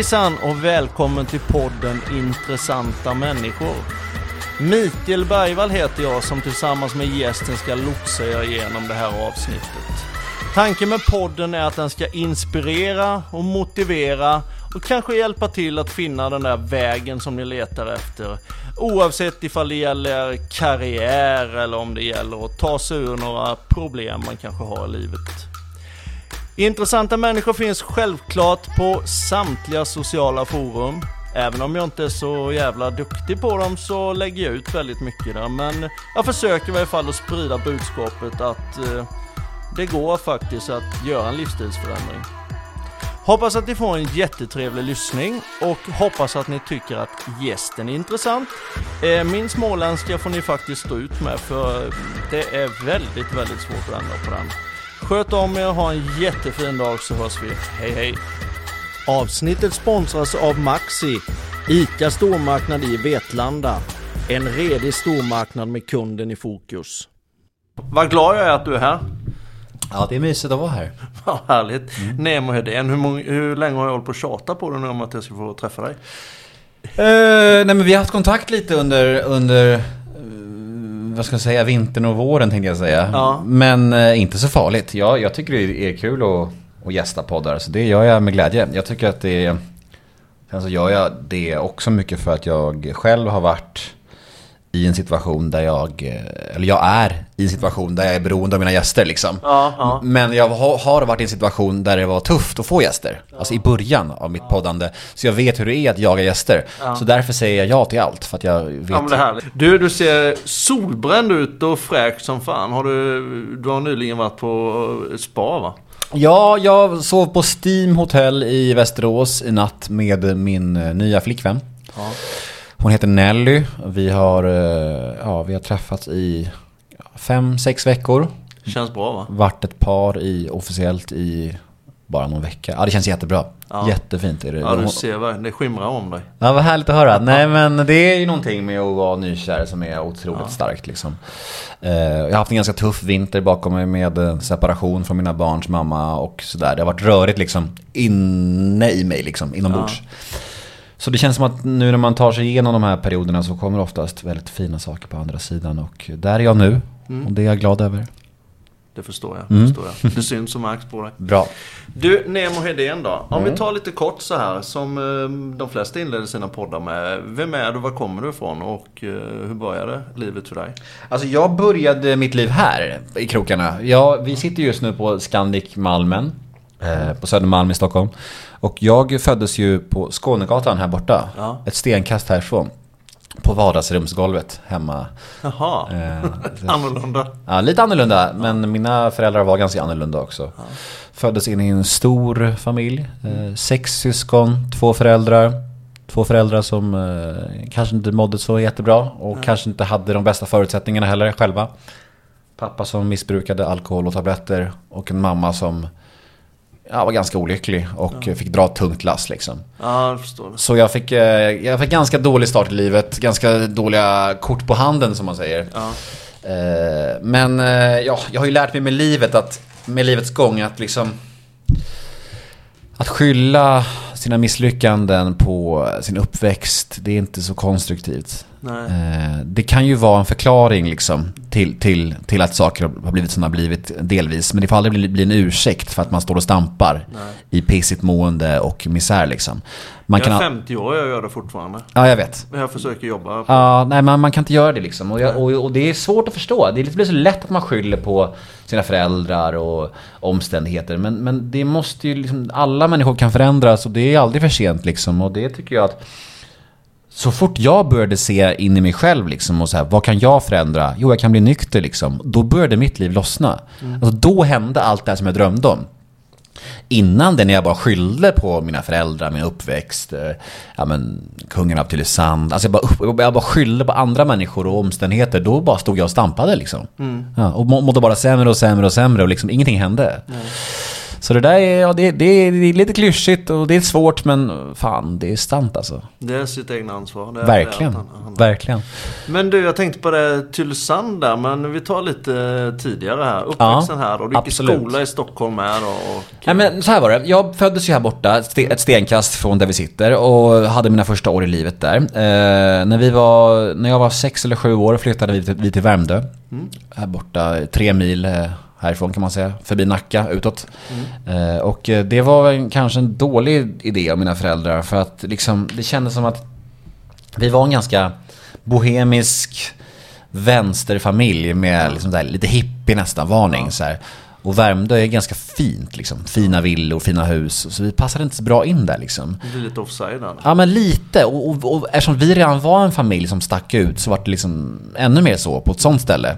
Hejsan och välkommen till podden Intressanta människor. Mikael Bergvall heter jag som tillsammans med gästen ska lotsa er igenom det här avsnittet. Tanken med podden är att den ska inspirera och motivera och kanske hjälpa till att finna den där vägen som ni letar efter. Oavsett ifall det gäller karriär eller om det gäller att ta sig ur några problem man kanske har i livet. Intressanta människor finns självklart på samtliga sociala forum. Även om jag inte är så jävla duktig på dem så lägger jag ut väldigt mycket där. Men jag försöker i varje fall att sprida budskapet att eh, det går faktiskt att göra en livsstilsförändring. Hoppas att ni får en jättetrevlig lyssning och hoppas att ni tycker att gästen är intressant. Eh, min småländska får ni faktiskt stå ut med för det är väldigt, väldigt svårt att ändra på den. Sköt om er, ha en jättefin dag så hörs vi. Hej hej! Avsnittet sponsras av Maxi, ICA stormarknad i Vetlanda. En redig stormarknad med kunden i fokus. Vad glad jag är att du är här. Ja, det är mysigt att vara här. Vad härligt. Mm. Nemo Hedén, hur, många, hur länge har jag hållit på att tjata på dig nu om att jag ska få träffa dig? Uh, nej men vi har haft kontakt lite under, under vad ska jag säga, vintern och våren tänkte jag säga. Ja. Men uh, inte så farligt. Jag, jag tycker det är kul att, att gästa poddar, så det gör jag med glädje. Jag tycker att det är... Sen så gör jag det också mycket för att jag själv har varit i en situation där jag, eh, eller jag är i en situation där jag är beroende av mina gäster liksom. Ja, ja. Men jag har varit i en situation där det var tufft att få gäster. Ja. Alltså i början av mitt poddande. Så jag vet hur det är att jaga gäster. Så därför säger jag ja till allt. För att jag vet. Ja, men det är härligt. Du, du ser solbränd ut och fräk som fan. Har du, du har nyligen varit på spa va? Ja, jag sov på Steam Hotel i Västerås i natt med min eh, nya flickvän. Hon heter Nelly. Vi har, eh, ja, vi har träffats i fem, sex veckor. Känns bra va? Vart ett par i, officiellt i bara någon vecka. Ja, det känns jättebra. Ja. Jättefint är det. Ja, du ser vad det skimrar om dig. Ja, vad härligt att höra. Nej, men det är ju någonting med att vara nykär som är otroligt ja. starkt liksom. Eh, jag har haft en ganska tuff vinter bakom mig med eh, separation från mina barns mamma och sådär. Det har varit rörigt liksom inne i mig liksom, inombords. Ja. Så det känns som att nu när man tar sig igenom de här perioderna så kommer oftast väldigt fina saker på andra sidan. Och där är jag nu. Mm. Och det är jag glad över. Det förstår jag. Mm. Förstår jag. Det syns och märks på dig. Bra. Du, Nemo Hedén då. Om mm. vi tar lite kort så här som eh, de flesta inleder sina poddar med. Vem är du, var kommer du ifrån och eh, hur började livet för dig? Alltså jag började mitt liv här i krokarna. Ja, vi sitter just nu på Scandic Malmen. Eh, på Södermalm i Stockholm. Och jag föddes ju på Skånegatan här borta. Ja. Ett stenkast härifrån. På vardagsrumsgolvet hemma. Jaha, eh, annorlunda. Ja, lite annorlunda. Men mina föräldrar var ganska annorlunda också. Ja. Föddes in i en stor familj. Eh, sex syskon, två föräldrar. Två föräldrar som eh, kanske inte mådde så jättebra. Och ja. kanske inte hade de bästa förutsättningarna heller själva. Pappa som missbrukade alkohol och tabletter. Och en mamma som jag var ganska olycklig och ja. fick dra ett tungt lass liksom. Ja, jag förstår. Så jag fick, eh, jag fick ganska dålig start i livet, ganska dåliga kort på handen som man säger. Ja. Eh, men eh, ja, jag har ju lärt mig med livet att, med livets gång att liksom att skylla sina misslyckanden på sin uppväxt, det är inte så konstruktivt. Eh, det kan ju vara en förklaring liksom, till, till, till att saker har blivit som de har blivit delvis. Men det får aldrig bli, bli en ursäkt för att man står och stampar Nej. i pissigt mående och misär. Liksom. Man jag är 50 år och jag gör det fortfarande. Ja, jag vet. Men jag försöker jobba. På... Ja, nej, man, man kan inte göra det liksom. Och, jag, och, och, det är svårt att förstå. Det blir så lätt att man skyller på sina föräldrar och omständigheter. Men, men det måste ju liksom, alla människor kan förändras och det är aldrig för sent liksom. Och det tycker jag att så fort jag började se in i mig själv liksom och så här, vad kan jag förändra? Jo, jag kan bli nykter liksom. Då började mitt liv lossna. Mm. Alltså, då hände allt det här som jag drömde om. Innan det när jag bara skyllde på mina föräldrar, min uppväxt, eh, ja men kungen av Tylösand. Alltså jag bara, jag bara skyllde på andra människor och omständigheter. Då bara stod jag och stampade liksom. Mm. Ja, och mådde bara sämre och sämre och sämre och liksom ingenting hände. Mm. Så det där är, ja, det, det, är, det är lite klyschigt och det är svårt men fan, det är sant alltså. Det är sitt egna ansvar. Det Verkligen. verkligen. Men du, jag tänkte på det Tylösand där, men vi tar lite tidigare här. Uppväxten här då. Du gick i skola i Stockholm här. Och, Nej men så här var det. Jag föddes ju här borta, ett ste- ett stenkast från där vi sitter och hade mina första år i livet där. Eh, när, vi var, när jag var sex eller sju år flyttade vi till, vi till Värmdö. Här borta, tre mil eh, härifrån kan man säga, förbi Nacka, utåt. Eh, och eh, det var en, kanske en dålig idé av mina föräldrar för att liksom, det kändes som att vi var en ganska bohemisk vänsterfamilj med liksom där, lite hippie nästan, varning så här. Och Värmdö är ganska fint liksom. Fina villor, fina hus. Så vi passade inte så bra in där liksom. det blir lite offside där. Ja men lite. Och, och, och eftersom vi redan var en familj som stack ut så var det liksom ännu mer så på ett sånt ställe.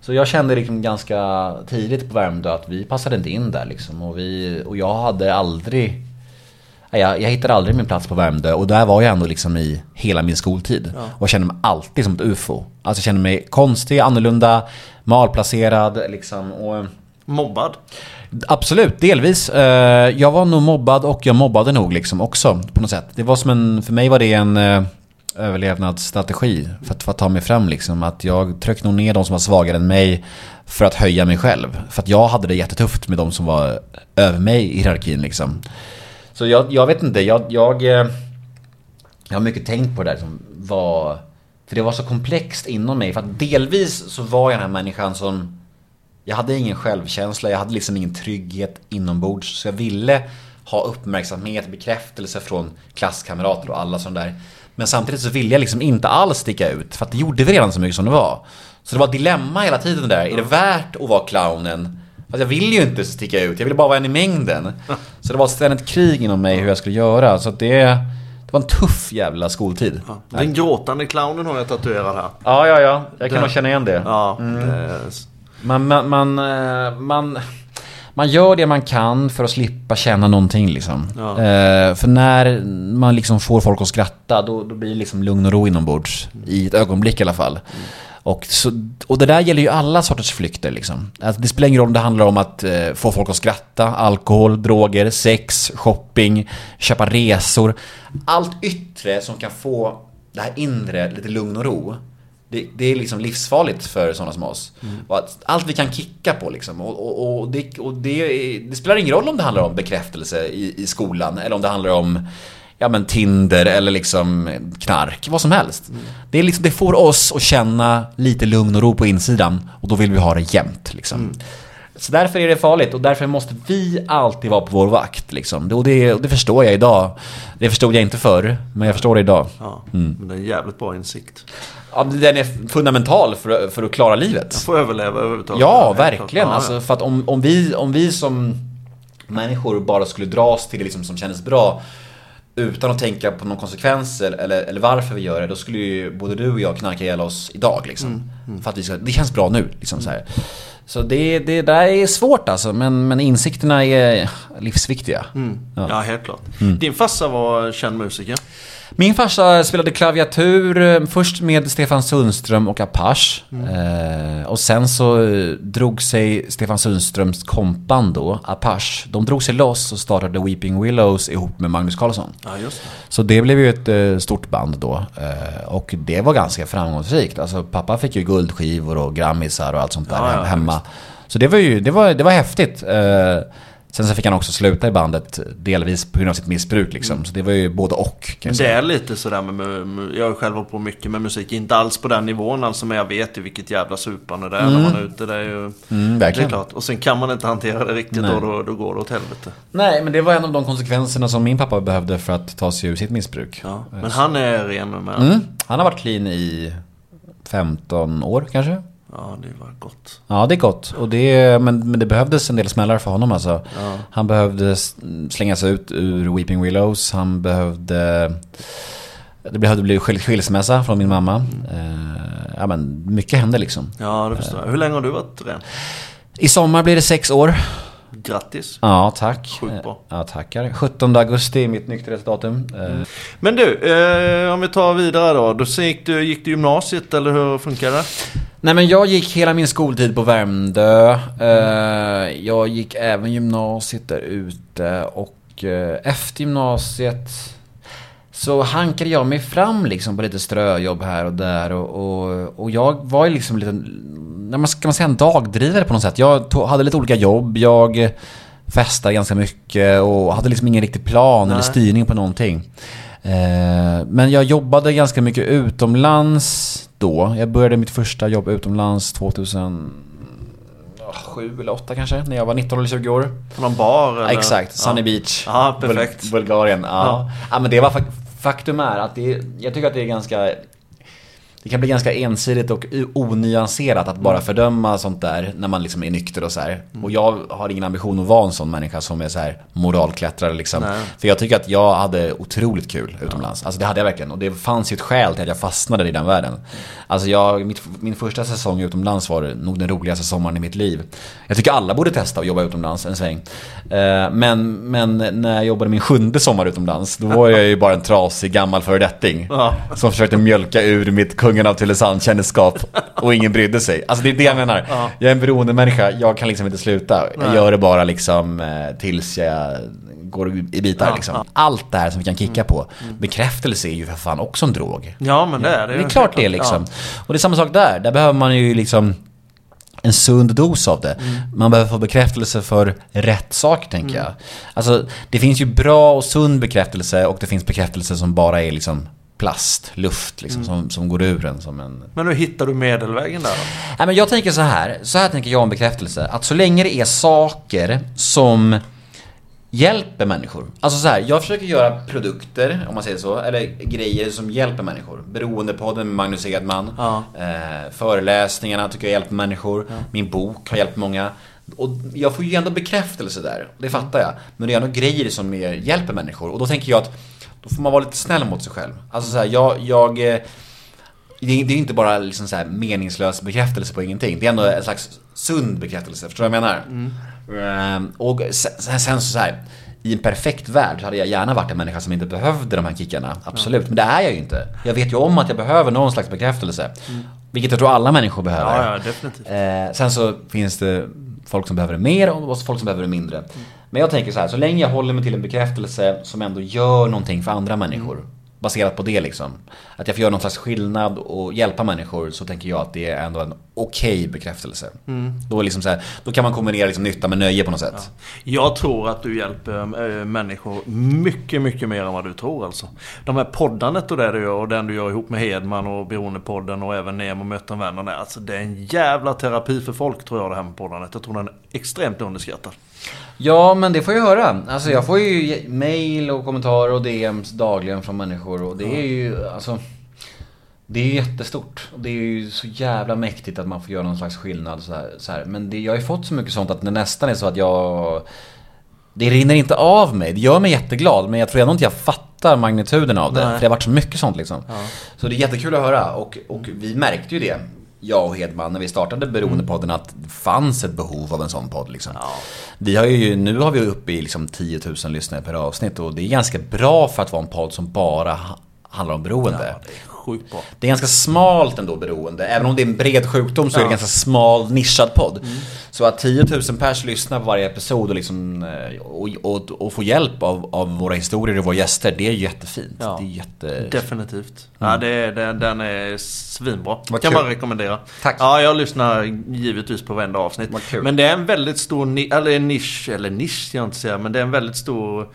Så jag kände liksom ganska tidigt på Värmdö att vi passade inte in där liksom. Och, vi, och jag hade aldrig... Jag, jag hittade aldrig min plats på Värmdö och där var jag ändå liksom i hela min skoltid. Och jag kände mig alltid som ett ufo. Alltså jag kände mig konstig, annorlunda, malplacerad liksom. Och, Mobbad. Absolut, delvis. Eh, Jag var nog mobbad och jag mobbade nog liksom också på något sätt. Det var som en, för mig var det en eh, överlevnadsstrategi för att, för att ta mig fram liksom. Att jag tryckte nog ner de som var svagare än mig för att höja mig själv. För att jag hade det jättetufft med de som var över mig i hierarkin liksom. Så jag, jag vet inte, jag, jag, eh, jag har mycket tänkt på det där som var... För det var så komplext inom mig. För att delvis så var jag den här människan som... Jag hade ingen självkänsla, jag hade liksom ingen trygghet inombords. Så jag ville ha uppmärksamhet, bekräftelse från klasskamrater och alla sådana där. Men samtidigt så ville jag liksom inte alls sticka ut. För att det gjorde vi redan så mycket som det var. Så det var ett dilemma hela tiden där. Är det värt att vara clownen? Fast jag vill ju inte sticka ut, jag ville bara vara en i mängden. Så det var ständigt krig inom mig hur jag skulle göra. Så det, det var en tuff jävla skoltid. Ja. Den gråtande clownen har jag tatuerad här. Ja, ja, ja. Jag kan nog känna igen det. Ja, Mm. det, Man, man, man, eh, man, man gör det man kan för att slippa känna någonting liksom. Ja. Eh, för när man liksom får folk att skratta, då, då blir det liksom lugn och ro inombords. I ett ögonblick i alla fall. Och, så, och det där gäller ju alla sorters flykter liksom. Alltså, det spelar ingen roll om det handlar om att eh, få folk att skratta, alkohol, droger, sex, shopping, köpa resor. Allt yttre som kan få det här inre lite lugn och ro. Det, det är liksom livsfarligt för sådana som oss. Att allt vi kan kicka på liksom. Och, och, och, det, och det, det spelar ingen roll om det handlar om bekräftelse i, i skolan eller om det handlar om ja, men Tinder eller liksom knark. Vad som helst. Det, är liksom, det får oss att känna lite lugn och ro på insidan och då vill vi ha det jämnt. Liksom. Så därför är det farligt och därför måste vi alltid vara på vår vakt. Liksom. Och, det, och det förstår jag idag. Det förstod jag inte förr, men jag förstår det idag. ja. Mm. Men det är en jävligt bra insikt. Ja, den är fundamental för, för att klara livet. Får överleva överhuvudtaget. Ja, verkligen. Ja, Alltså, för att om, om, vi, om vi som människor bara skulle dras till det liksom som kändes bra utan att tänka på några konsekvenser eller, eller varför vi gör det, då skulle ju både du och jag knarka ihjäl oss idag. Liksom. För att vi ska, det känns bra nu. Liksom, så här. så det, det där är svårt alltså, men, men insikterna är livsviktiga. ja. ja, helt klart. Din farsa var känd musiker. Min farsa spelade klaviatur eh, först med Stefan Sundström och Apache. Eh, och sen så eh, drog sig Stefan Sundströms kompband då, Apache, de drog sig loss och startade Weeping Willows ihop med Magnus Carlsson. Ja, just det. Så det blev ju ett eh, stort band då. Eh, och det var ganska framgångsrikt. Alltså pappa fick ju guldskivor och grammisar och allt sånt där Ja, ja, hemma. Så det var ju det var, det var häftigt. Sen så fick han också sluta i bandet, delvis på grund av sitt missbruk liksom. Så det var ju både och. Kan det är lite sådär med, med, Jag har själv hållit på mycket med musik. Inte alls på den nivån alltså. Men jag vet ju vilket jävla supande det är när man är ute. Det är ju... Mm, Det är klart. Och sen kan man inte hantera det riktigt Nej. och då, då går det åt helvete. Nej, men det var en av de konsekvenserna som min pappa behövde för att ta sig ur sitt missbruk. Ja. Men han är ren med. Mm. Han har varit clean i 15 år kanske. Ja, det var gott. Ja, det är gott. Och det, men, men det behövdes en del smällar för honom alltså. Han behövde slängas ut ur Weeping Willows. Han behövde... Det behövde bli skil- skilsmässa från min mamma. Eh, ja, men mycket hände liksom. Ja, det förstår jag. Hur länge har du varit ren? I sommar blir det sex år. Grattis. Ja, tack. Sjukt bra. Ja, tackar. 17 augusti är mitt nykterhetsdatum. Eh, Men du, eh, om vi tar vidare då. Då gick du, gick du gymnasiet eller hur funkar det? Nej men jag gick hela min skoltid på Värmdö. Eh, jag gick även gymnasiet där ute och eh, efter gymnasiet så hankade jag mig fram liksom på lite ströjobb här och där och, och, och jag var ju liksom lite, man ska man säga en dagdrivare på något sätt. Jag tog, hade lite olika jobb, jag festade ganska mycket och hade liksom ingen riktig plan Nej. eller styrning på någonting. Eh, men jag jobbade ganska mycket utomlands då. Jag började mitt första jobb utomlands 2000 sju eller åtta kanske, när jag var 19 eller 20 år. På någon bar? Eller? Exakt, Sunny ja. Beach. Ja, perfekt. Bulgarien. Ja. ja. ja. men det var faktum är att det, jag tycker att det är ganska det kan bli ganska ensidigt och onyanserat att bara mm. fördöma sånt där när man liksom är nykter och så här. Mm. Och jag har ingen ambition att vara en sån människa som är så här moralklättrare liksom. Nej. För jag tycker att jag hade otroligt kul utomlands. Ja. Alltså det hade jag verkligen. Och det fanns ju ett skäl till att jag fastnade i den världen. Alltså jag, mitt, min första säsong utomlands var nog den roligaste sommaren i mitt liv. Jag tycker alla borde testa att jobba utomlands en sväng. Eh, men, men när jag jobbade min sjunde sommar utomlands, då var jag ju bara en trasig gammal föredetting. Ja. Som försökte mjölka ur mitt kungen av Tylösand kändisskap och ingen brydde sig. Alltså det är det jag menar. Ja. Jag är en beroende människa, jag kan liksom inte sluta. Jag Nej. gör det bara liksom eh, tills jag går i bitar ja, liksom. Ja. Allt det här som vi kan kicka på. Mm. Bekräftelse är ju för fan också en drog. Ja men det är det. Det är klart det är liksom. Och det är samma sak där. Där behöver man ju liksom en sund dos av det. Mm. Man behöver få bekräftelse för rätt sak, tänker mm. jag. Alltså, det finns ju bra och sund bekräftelse och det finns bekräftelse som bara är liksom plast, luft liksom, mm. som, som går ur en som en... Men hur hittar du medelvägen där då? Nej, men jag tänker så här, så här tänker jag om bekräftelse. Att så länge det är saker som hjälper människor. Alltså så här, jag försöker göra produkter, om man säger så, eller grejer som hjälper människor. Beroendepodden med Magnus Edman. Ja. Eh, föreläsningarna tycker jag hjälper människor. Ja. Min bok har hjälpt många. Och jag får ju ändå bekräftelse där, det fattar jag. Men det är ändå grejer som hjälper människor. Och då tänker jag att då får man vara lite snäll mot sig själv. Alltså så här, jag, jag eh, det är inte bara liksom så meningslös bekräftelse på ingenting. Det är ändå en slags sund bekräftelse. Förstår du vad jag menar? Mm. Um, och sen, sen så, så här, i en perfekt värld så hade jag gärna varit en människa som inte behövde de här kickarna. Absolut. Men det är jag ju inte. Jag vet ju om att jag behöver någon slags bekräftelse. Mm. Vilket jag tror alla människor behöver. Ja, ja definitivt. Uh, sen så finns det folk som behöver det mer och folk som behöver det mindre. Mm. Men jag tänker så här, så länge jag håller mig till en bekräftelse som ändå gör någonting för andra människor. Baserat på det liksom. Att jag får göra någon slags skillnad och hjälpa människor så tänker jag att det är ändå en okej okay bekräftelse. Mm. Då, liksom så här, då kan man kombinera liksom nytta med nöje på något sätt. Ja. Jag tror att du hjälper äh, människor mycket, mycket mer än vad du tror alltså. De här poddandet och det du gör och den du gör ihop med Hedman och Beroendepodden och även Nemo möter en vän. Alltså det är en jävla terapi för folk tror jag det här med poddandet. Jag tror den är extremt underskattad. Ja, men det får jag höra. Alltså jag får ju mail och kommentarer och DMs dagligen från människor och det är ju alltså det är jättestort. Och det är ju så jävla mäktigt att man får göra någon slags skillnad så här. Så här. Men det, jag har ju fått så mycket sånt att det nästan är så att jag... Det rinner inte av mig. Det gör mig jätteglad. Men jag tror ändå inte jag fattar magnituden av det. Nej. För det har varit så mycket sånt liksom. Ja. Så det är jättekul att höra. Och, och vi märkte ju det jag och Hedman när vi startade Beroendepodden att det fanns ett behov av en sån podd. Liksom. Ja. Vi har ju, nu har vi uppe i liksom 10 000 lyssnare per avsnitt och det är ganska bra för att vara en podd som bara handlar om beroende. Ja, sjukt bra. Det är ganska smalt ändå beroende. Även om det är en bred sjukdom så ja. är det ganska smal nischad podd. Mm. Så att 10 000 pers lyssnar på varje episod och, liksom, eh, och, och, och får hjälp av, av våra historier och våra gäster. Det är jättefint. Ja. Det är jätte... Definitivt. Mm. Ja, det det, den är svinbra. Vad kan kul. man rekommendera. Tack. Ja, jag lyssnar givetvis på varenda avsnitt. Men det är en väldigt stor ni eller nisch, eller nisch jag inte säga, men det är en väldigt stor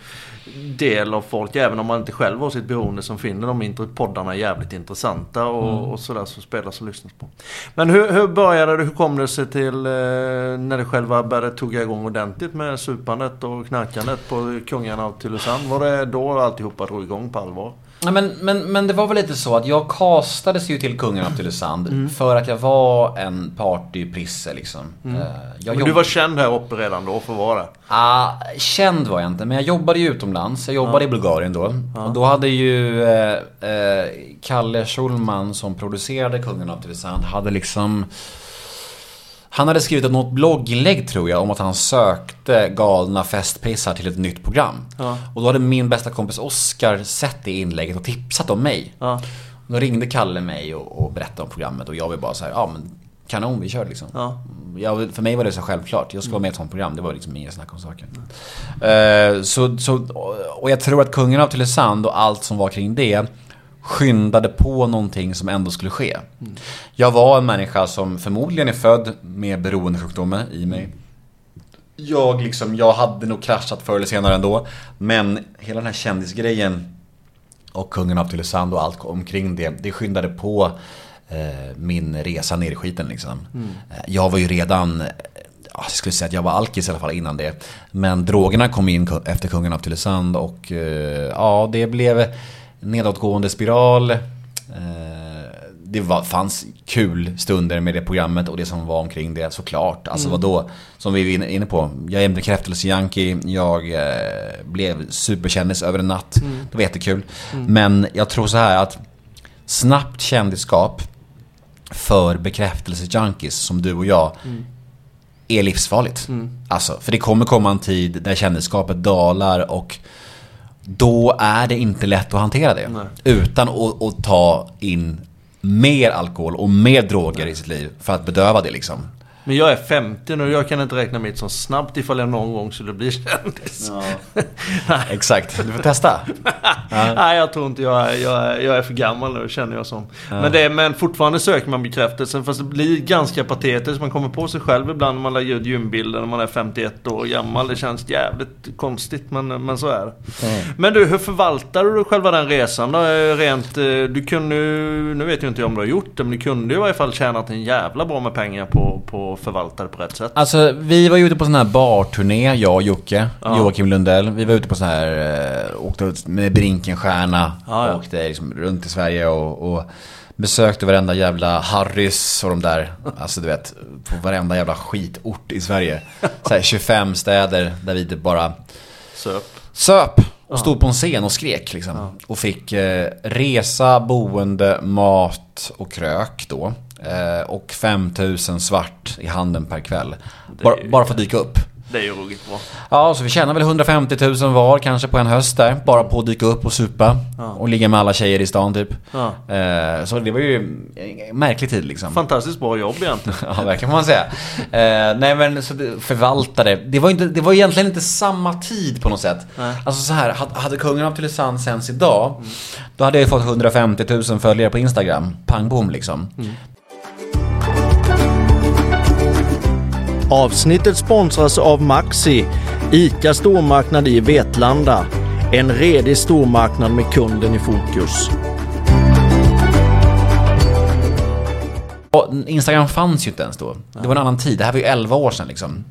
del av folk, även om man inte själv har sitt beroende, som finner de poddarna jävligt intressanta och, mm. och sådär som spelas och lyssnas på. Men hur, hur började det? Hur kom det sig till eh, när det själva började tugga igång ordentligt med supandet och knarkandet på Kungarna av Tylösand? Var det då alltihopa drog igång på allvar? Ja, men, men, men det var väl lite så att jag kastades ju till Kungen av Tylösand mm. för att jag var en partyprisse liksom. Mm. Eh, jag men du var känd här uppe redan då för att vara det? Ah, känd var jag inte, men jag jobbade ju utomlands. Jag jobbade ja. i Bulgarien då. Ja. Och då hade ju eh, eh, Kalle Schulman som producerade Kungen av Tylösand hade liksom han hade skrivit något blogginlägg tror jag om att han sökte galna festpissar till ett nytt program. Ja. Och då hade min bästa kompis Oskar sett det inlägget och tipsat om mig. Ja. Då ringde Kalle mig och, och berättade om programmet och jag var bara så här, ja men kanon vi kör liksom. Ja. jag, för mig var det så självklart. Jag skulle vara med i ett sånt program. Det var liksom inget snack om saken. Eh, så, så, och jag tror att Kungen av Tylösand och allt som var kring det skyndade på någonting som ändå skulle ske. Jag var en människa som förmodligen är född med beroendesjukdomar i mig. Jag, liksom, jag hade nog kraschat förr eller senare ändå. Men hela den här kändisgrejen och Kungen av Tylösand och allt omkring det, det skyndade på eh, min resa ner i skiten liksom. Mm. Jag var ju redan, jag skulle säga att jag var alkis i alla fall innan det. Men drogerna kom in efter Kungen av Tylösand och eh, ja, det blev nedåtgående spiral. Eh, det var, fanns kul stunder med det programmet och det som var omkring det såklart. Alltså mm. vadå? Som vi var inne på. Jag är en bekräftelse-junkie. Jag eh, blev superkändis över en natt. Mm. Det var jättekul. Mm. Men jag tror så här att snabbt kändisskap för bekräftelse-junkies som du och jag mm. är livsfarligt. Mm. Alltså, för det kommer komma en tid där kändisskapet dalar och då är det inte lätt att hantera det. Nej. Utan att, att, ta in mer alkohol och mer droger i sitt liv för att bedöva det liksom. Men jag är 50 nu och jag kan inte räkna mitt som snabbt ifall jag någon gång skulle bli kändis. Ja. Exakt, du får testa. ja. Nej, jag tror inte jag är, jag är, jag är för gammal nu känner jag som. Ja. Men, det, men fortfarande söker man bekräftelse. Fast det blir ganska patetiskt. Man kommer på sig själv ibland när man lägger ut gymbilder när man är 51 år gammal. Det känns jävligt konstigt men, men så är det. Mm. Men du, hur förvaltar du själva den resan då? Rent, eh, du kunde nu vet jag inte om du har gjort det, men du kunde i varje fall tjänat en jävla bra med pengar på, på och förvalta det på rätt sätt? Alltså, vi var ju ute på sån här barturné, jag och Jocke, ja. Joakim Lundell. Vi var ute på sån här, äh, åkte med Brinkenstjärna, ja, ja. åkte liksom runt i Sverige och, och besökte varenda jävla Harrys och de där, alltså du vet, på varenda jävla skitort i Sverige. Så här 25 städer där vi typ bara söp. Söp och stod på en scen och skrek liksom. Ja. Och fick eh, resa, boende, mat och krök då. Eh, och 5000 svart i handen per kväll. Bara, bara för att dyka upp. Det är ju ruggigt bra. Ja, så vi tjänar väl 150 000 var kanske på en höst där. Bara på att dyka upp och supa. Ja. Och ligga med alla tjejer i stan typ. Ja. Eh, så det var ju en märklig tid liksom. Fantastiskt bra jobb egentligen. ja, verkligen får man säga. Eh, nej men så förvaltare. Det var, inte, det var egentligen inte samma tid på något sätt. Nej. Alltså så här, hade kungen av Tylösand sänds idag. Mm. Då hade jag fått 150 000 följare på Instagram. Pang bom liksom. Mm. Avsnittet sponsras av Maxi, ICA stormarknad i Vetlanda. En redig stormarknad med kunden i fokus. Instagram fanns ju inte ens då. Det var en annan tid. Det här var ju 11 år sedan liksom.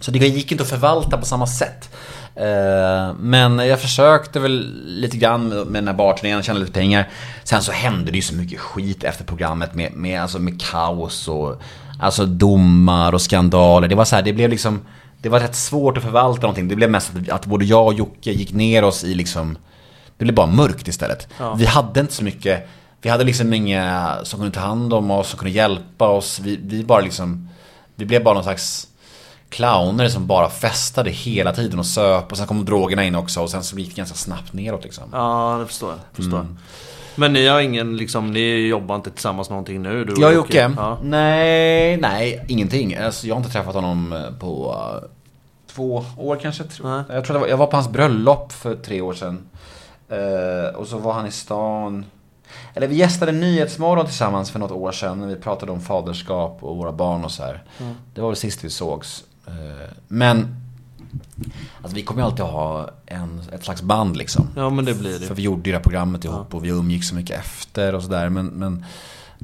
Så det gick inte att förvalta på samma sätt. Eh, men jag försökte väl lite grann med den här barturnén, tjäna lite pengar. Sen så hände det ju så mycket skit efter programmet med, med, alltså med kaos och Alltså domar och skandaler. Det var så här, det blev liksom Det var rätt svårt att förvalta någonting. Det blev mest att, att både jag och Jocke gick ner oss i liksom Det blev bara mörkt istället. Ja. Vi hade inte så mycket Vi hade liksom inga som kunde ta hand om oss, som kunde hjälpa oss. Vi, vi bara liksom Vi blev bara någon slags clowner som bara festade hela tiden och söp och sen kom drogerna in också och sen så gick det ganska snabbt neråt liksom. Ja, det förstår jag. Förstår. Mm. Men ni har ingen, liksom, ni jobbar inte tillsammans någonting nu? Du jag och Jocke? Ja. Nej, nej, ingenting. Alltså, jag har inte träffat honom eh, på uh, två år kanske. Nej. Jag tror var, jag var på hans bröllop för tre år sedan. Uh, och så var han i stan. Eller vi gästade Nyhetsmorgon tillsammans för något år sedan. När vi pratade om faderskap och våra barn och så här. Mm. Det var väl sist vi sågs. Men Alltså vi kommer ju alltid ha en, ett slags band liksom. Ja men det blir det. För vi gjorde ju det här programmet ihop ja. och vi umgicks så mycket efter och sådär. Men, men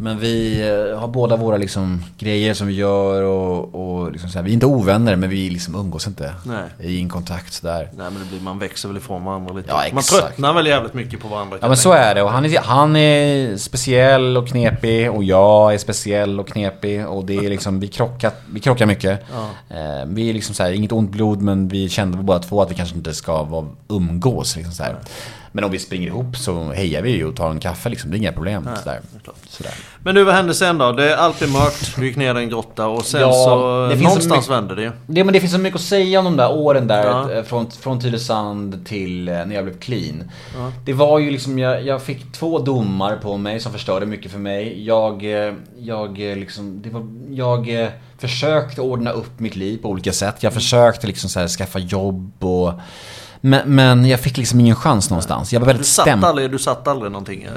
men vi eh, har båda våra liksom grejer som vi gör och, och liksom så här, vi är inte ovänner men vi liksom umgås inte Nej. i en kontakt sådär. Nej men det blir, man växer väl ifrån varandra lite. Ja, man tröttnar väl jävligt mycket på varandra. Ja men så är det och han är, han är speciell och knepig och jag är speciell och knepig och det är liksom, vi krockar, vi krockar mycket. Ja. Eh, vi är liksom så här, inget ont blod men vi kände båda två att vi kanske inte ska vara, umgås liksom så här. Men om vi springer ihop så hejar vi ju och tar en kaffe liksom. Det är inga problem. Nej, sådär. Sådär. Men du, vad hände sen då? Det är alltid mörkt. Du gick ner i en grotta och sen Ja, så... det finns någonstans så mycket- vände det ju. Det, men det finns så mycket att säga om de där åren där. Ja. eh, Från, från Tylösand till eh, när jag blev clean. Ja. Det var ju liksom, jag, jag fick två domar på mig som förstörde mycket för mig. Jag, eh, jag liksom, det var, jag försökte ordna upp mitt liv på olika sätt. Jag försökte liksom så här, skaffa jobb och... Men, men jag fick liksom ingen chans någonstans. Jag var Du väldigt satt, stämd. aldrig, du satt aldrig någonting? eh,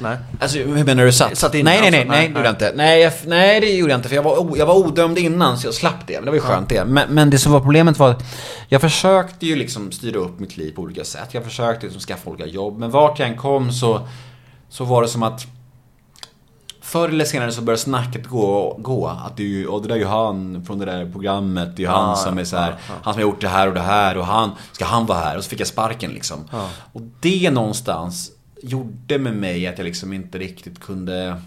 Nej. Alltså hur menar du satt? Satt inne nej, nej, nej, alltså? nej, Nej, det gjorde jag inte. Nej, jag, nej, det gjorde jag inte för jag var, jag var odömd innan så jag slapp det. Men det var ju skönt det. Men, men det som var problemet var att jag försökte ju liksom styra upp mitt liv på olika sätt. Jag försökte liksom skaffa olika jobb. Men vart jag än kom så, så var det som att Förr eller senare så började snacket gå, gå att det är ju, och det där är ju han från det där programmet, det är ju han Ja, som är så här, ja, ja. han som har gjort det här och det här och han, ska han vara här? Och så fick jag sparken liksom. Ja. Och det någonstans gjorde med mig att jag liksom inte riktigt kunde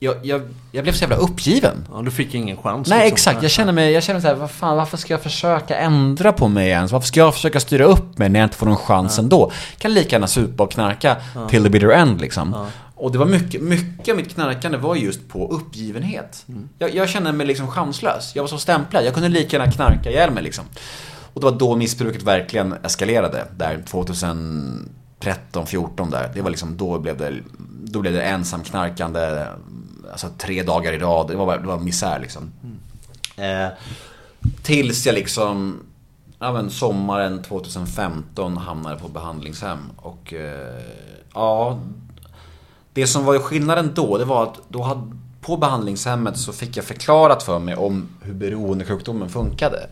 jag, jag, jag blev så jävla uppgiven. Ja, du fick ingen chans. Nej liksom. exakt, jag känner mig, jag känner så här, vad fan, varför ska jag försöka ändra på mig ens? Varför ska jag försöka styra upp mig när jag inte får någon chans ändå? Jag kan lika gärna supa och knarka till the bitter end liksom. Ja. Och det var mycket, mycket av mitt knarkande var just på uppgivenhet. Mm. Jag, jag kände mig liksom chanslös. Jag var så stämplad. Jag kunde lika gärna knarka ihjäl mig liksom. Och det var då missbruket verkligen eskalerade. Där 2013, 14 där. Det var liksom, då blev det, då blev det ensam knarkande. Alltså tre dagar i rad. Det var, det var misär liksom. Eh, tills jag liksom, ja men sommaren 2015 hamnade på behandlingshem. Och eh, ja, det som var skillnaden då, det var att då hade, på behandlingshemmet så fick jag förklarat för mig om hur beroendesjukdomen funkade.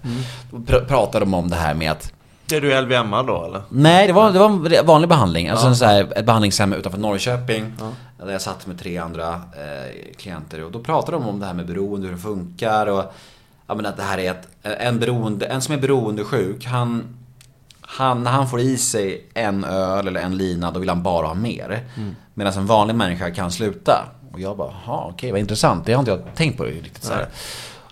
Då pr- pratade de om det här med att Är du LVM då eller? Nej, det var, det var en vanlig behandling. Alltså en så här, ett behandlingshem utanför Norrköping. Där jag satt med tre andra eh, klienter. Och då pratade de om det här med beroende, hur det funkar. Och ja, men att det här är ett, en, beroende, en som är beroendesjuk, han, han, när han får i sig en öl eller en lina, då vill han bara ha mer. Medan en vanlig människa kan sluta. Och jag bara, jaha, okej, vad intressant. Det har inte jag tänkt på riktigt så här.